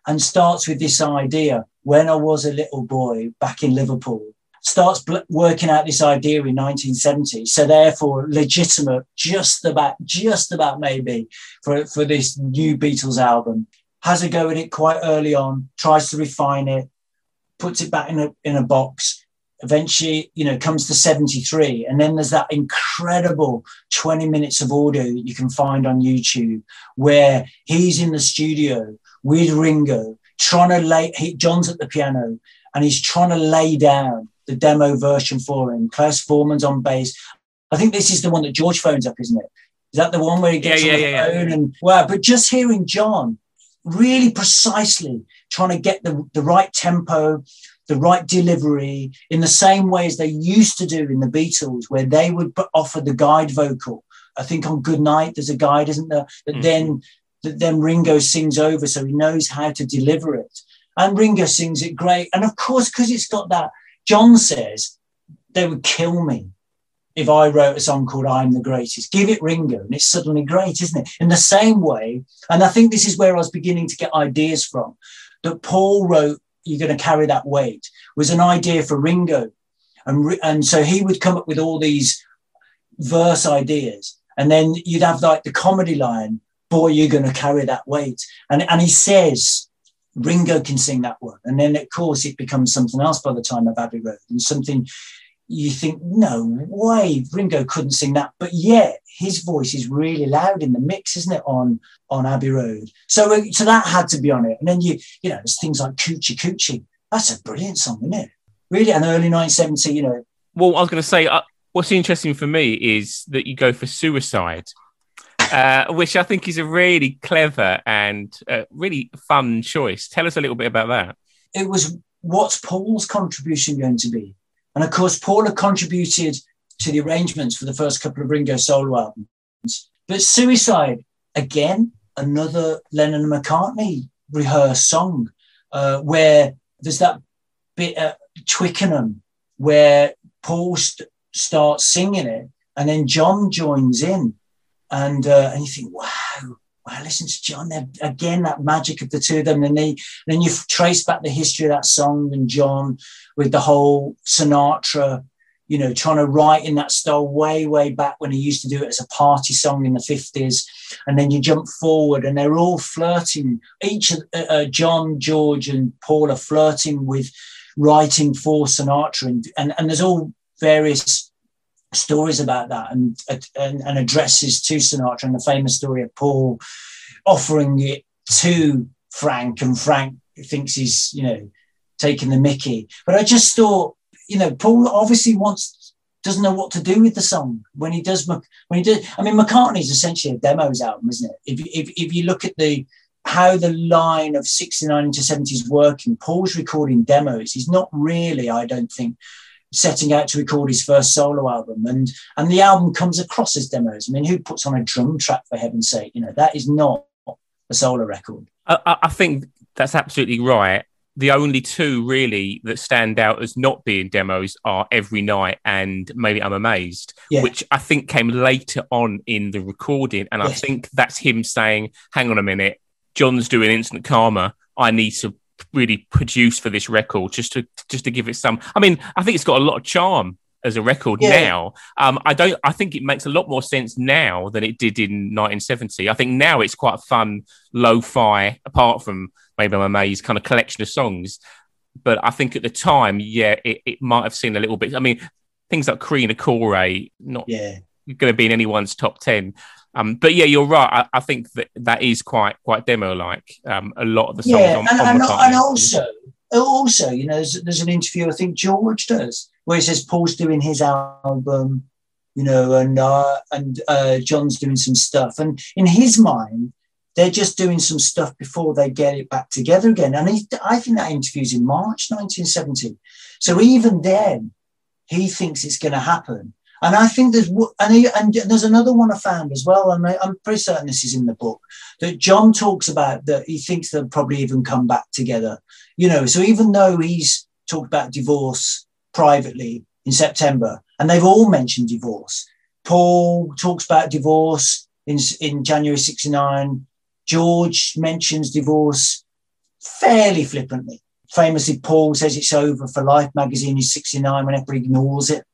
and starts with this idea when I was a little boy back in Liverpool, starts working out this idea in 1970. So therefore legitimate, just about, just about maybe for, for this new Beatles album. Has a go at it quite early on, tries to refine it, puts it back in a, in a box, eventually, you know, comes to 73. And then there's that incredible 20 minutes of audio that you can find on YouTube where he's in the studio with Ringo trying to lay, he, John's at the piano and he's trying to lay down the demo version for him. Klaus Voormann's on bass. I think this is the one that George phones up, isn't it? Is that the one where he gets yeah, on yeah, the yeah, phone and wow? But just hearing John really precisely trying to get the, the right tempo, the right delivery in the same way as they used to do in the Beatles, where they would offer the guide vocal. I think on Good Night there's a guide, isn't there? That mm. then that then Ringo sings over, so he knows how to deliver it. And Ringo sings it great. And of course, because it's got that, John says they would kill me if I wrote a song called I'm the Greatest. Give it Ringo, and it's suddenly great, isn't it? In the same way, and I think this is where I was beginning to get ideas from, that Paul wrote you're going to carry that weight was an idea for Ringo. And, and so he would come up with all these verse ideas. And then you'd have like the comedy line, boy, you're going to carry that weight. And, and he says, Ringo can sing that one. And then, of course, it becomes something else by the time of Abbey Road and something you think, no way, Ringo couldn't sing that. But yet his voice is really loud in the mix, isn't it, on on Abbey Road? So uh, so that had to be on it. And then you, you know, there's things like Coochy Coochy. That's a brilliant song, isn't it? Really, and early 1970, you know. Well, I was going to say, uh, what's interesting for me is that you go for suicide. Uh, which I think is a really clever and uh, really fun choice. Tell us a little bit about that. It was what's Paul's contribution going to be? And of course, Paul had contributed to the arrangements for the first couple of Ringo solo albums. But Suicide, again, another Lennon and McCartney rehearsed song uh, where there's that bit at Twickenham where Paul st- starts singing it and then John joins in. And, uh, and you think, wow, wow, listen to John there again, that magic of the two of them. And they, then you trace back the history of that song and John with the whole Sinatra, you know, trying to write in that style way, way back when he used to do it as a party song in the 50s. And then you jump forward and they're all flirting. Each of uh, uh, John, George, and Paul are flirting with writing for Sinatra, and and, and there's all various stories about that, and, and and addresses to Sinatra, and the famous story of Paul offering it to Frank, and Frank thinks he's you know taking the Mickey. But I just thought, you know, Paul obviously wants doesn't know what to do with the song when he does when he does i mean mccartney's essentially a demos album isn't it if, if, if you look at the how the line of 69 into 70 is working paul's recording demos he's not really i don't think setting out to record his first solo album and and the album comes across as demos i mean who puts on a drum track for heaven's sake you know that is not a solo record i, I think that's absolutely right the only two really that stand out as not being demos are Every Night and Maybe I'm Amazed, yeah. which I think came later on in the recording. And yes. I think that's him saying, hang on a minute, John's doing Instant Karma. I need to really produce for this record just to just to give it some I mean, I think it's got a lot of charm as a record yeah. now. Um, I don't. I think it makes a lot more sense now than it did in 1970. I think now it's quite a fun lo-fi, apart from maybe I'm amazed kind of collection of songs. But I think at the time, yeah, it, it might have seen a little bit. I mean, things like Core, not yeah. going to be in anyone's top ten. Um, but yeah, you're right. I, I, think that that is quite quite demo like. Um, a lot of the songs yeah, on, and, on and, and also also, you know, there's, there's, an interview I think George does where he says Paul's doing his album, you know, and uh, and uh, John's doing some stuff, and in his mind, they're just doing some stuff before they get it back together again. And he, I think that interview's in March 1970. So even then, he thinks it's going to happen. And I think there's and, he, and there's another one I found as well, and I, I'm pretty certain this is in the book that John talks about that he thinks they'll probably even come back together. You know, so even though he's talked about divorce privately in September, and they've all mentioned divorce. Paul talks about divorce in, in January 69. George mentions divorce fairly flippantly. Famously, Paul says it's over for Life magazine in 69 whenever he ignores it.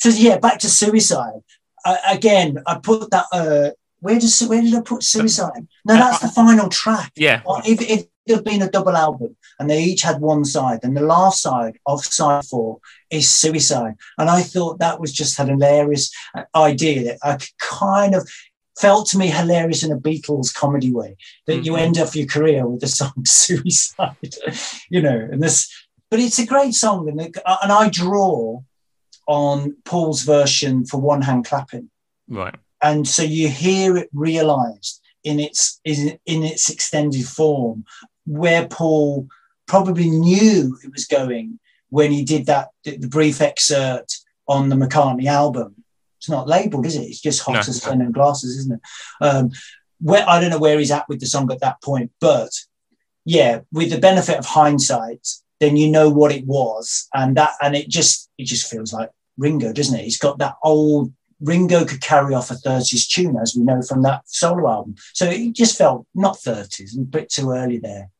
So yeah, back to suicide. Uh, again, I put that. Uh, where does where did I put suicide? No, that's the final track. Yeah. If, if there'd been a double album and they each had one side, and the last side of side four is suicide, and I thought that was just an hilarious uh, idea that I kind of felt to me hilarious in a Beatles comedy way that mm-hmm. you end up your career with the song Suicide, you know, and this, but it's a great song. And, it, and I draw on Paul's version for one hand clapping. Right. And so you hear it realized in its in, in its extended form, where Paul probably knew it was going when he did that the brief excerpt on the McCartney album. It's not labeled, is it? It's just hot no. as pen and glasses, isn't it? Um, where I don't know where he's at with the song at that point, but yeah, with the benefit of hindsight, then you know what it was, and that and it just it just feels like Ringo, doesn't it? He's got that old Ringo could carry off a 30s tune, as we know from that solo album. So it just felt not 30s, a bit too early there.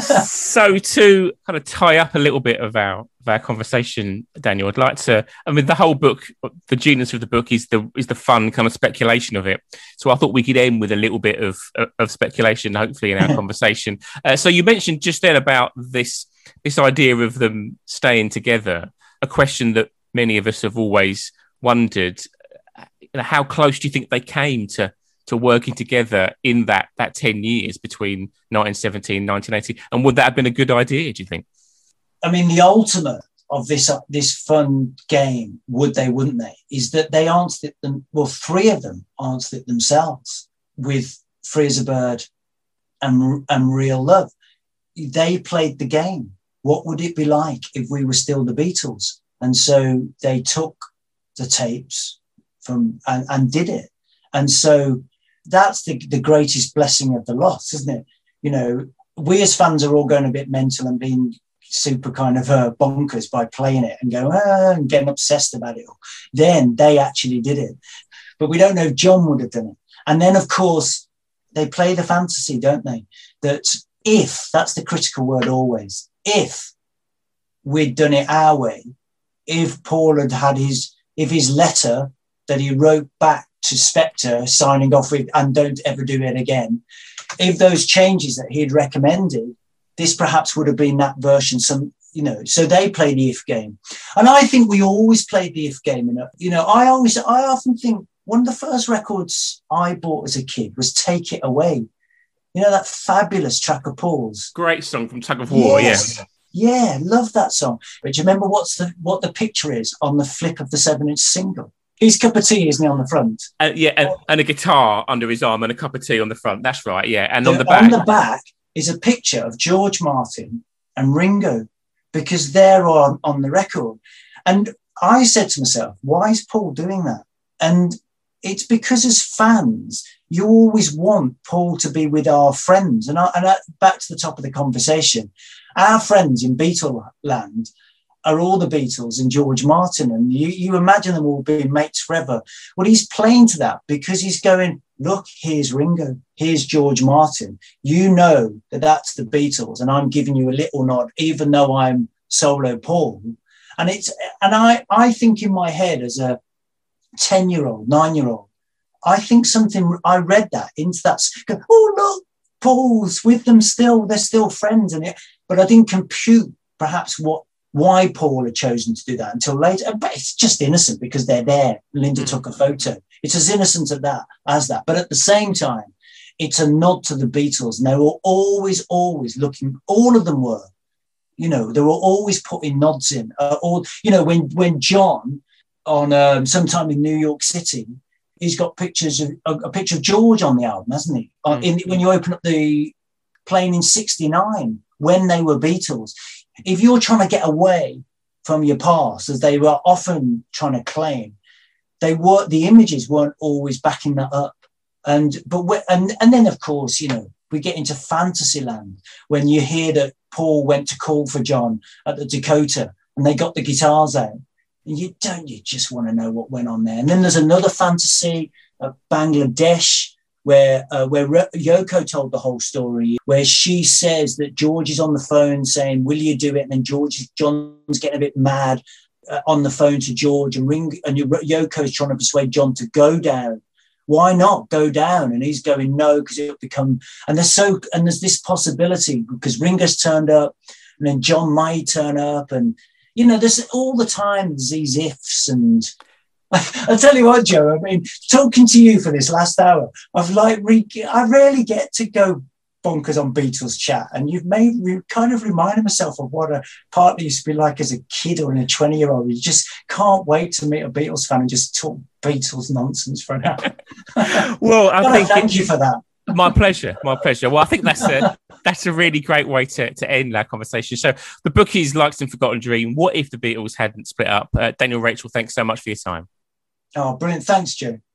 So to kind of tie up a little bit of our of our conversation, Daniel, I'd like to. I mean, the whole book, the genius of the book is the is the fun kind of speculation of it. So I thought we could end with a little bit of of speculation, hopefully, in our conversation. Uh, so you mentioned just then about this this idea of them staying together, a question that many of us have always wondered you know, how close do you think they came to to working together in that that 10 years between 1917 and 1980 and would that have been a good idea do you think? I mean the ultimate of this uh, this fun game would they wouldn't they is that they answered it them well three of them answered it themselves with free as a bird and, and real love. They played the game. What would it be like if we were still the beatles? And so they took the tapes from and, and did it. And so that's the, the greatest blessing of the loss, isn't it? You know, we as fans are all going a bit mental and being super kind of uh, bonkers by playing it and going ah, and getting obsessed about it. Then they actually did it, but we don't know if John would have done it. And then, of course, they play the fantasy, don't they? That if that's the critical word always, if we'd done it our way, if Paul had had his, if his letter that he wrote back to Spector signing off with, and don't ever do it again, if those changes that he had recommended, this perhaps would have been that version some you know, so they play the if game. And I think we always played the if game. Uh, you know, I always, I often think one of the first records I bought as a kid was Take It Away. You know, that fabulous track of Paul's. Great song from Tug of War, yes. yeah. Yeah, love that song. But do you remember what's the what the picture is on the flip of the seven inch single? His cup of tea, isn't he, on the front? Uh, yeah, and, and, a guitar under his arm and a cup of tea on the front. That's right, yeah. And on the back. On the back is a picture of George Martin and Ringo because they're on, on the record. And I said to myself, why is Paul doing that? And it's because as fans, you always want Paul to be with our friends. And, I, and I, back to the top of the conversation, our friends in Beatle land are all the Beatles and George Martin. And you, you imagine them all being mates forever. Well, he's playing to that because he's going, look, here's Ringo, here's George Martin. You know that that's the Beatles, and I'm giving you a little nod, even though I'm solo Paul. And it's and I I think in my head as a 10 year old, nine year old, I think something I read that into that. Oh look, Paul's with them still. They're still friends, and it. But I didn't compute perhaps what why Paul had chosen to do that until later. But it's just innocent because they're there. Linda mm. took a photo. It's as innocent as that as that. But at the same time, it's a nod to the Beatles, and they were always, always looking. All of them were you know, they were always putting nods in. Uh, or you know, when when John on um, Some Time in New York City, he's got pictures of a, a picture of George on the album, hasn't he? Uh, mm. in, when you open up the plane in '69 when they were Beatles, if you're trying to get away from your past, as they were often trying to claim, they were the images weren't always backing that up. And but and and then of course, you know, we get into fantasy land when you hear that Paul went to call for John at the Dakota and they got the guitars out. And you don't, you just want to know what went on there. And then there's another fantasy of Bangladesh where uh, where Yoko told the whole story, where she says that George is on the phone saying, "Will you do it?" And then George John's getting a bit mad uh, on the phone to George, and ring and Yoko is trying to persuade John to go down why not go down? And he's going, no, because it'll become, and there's so, and there's this possibility because Ringo's turned up and then John might turn up. And, you know, there's all the time there's these ifs and, I'll tell you what, Joe. I mean, talking to you for this last hour, I've like, re- I rarely get to go bonkers on Beatles chat, and you've made me kind of reminded myself of what a partly used to be like as a kid or in a twenty year old. You just can't wait to meet a Beatles fan and just talk Beatles nonsense for an hour. well, I think thank you for that. My pleasure, my pleasure. Well, I think that's a that's a really great way to, to end that conversation. So the book is Like Some Forgotten Dream. What if the Beatles hadn't split up? Uh, Daniel Rachel, thanks so much for your time. Oh, brilliant! Thanks, Joe.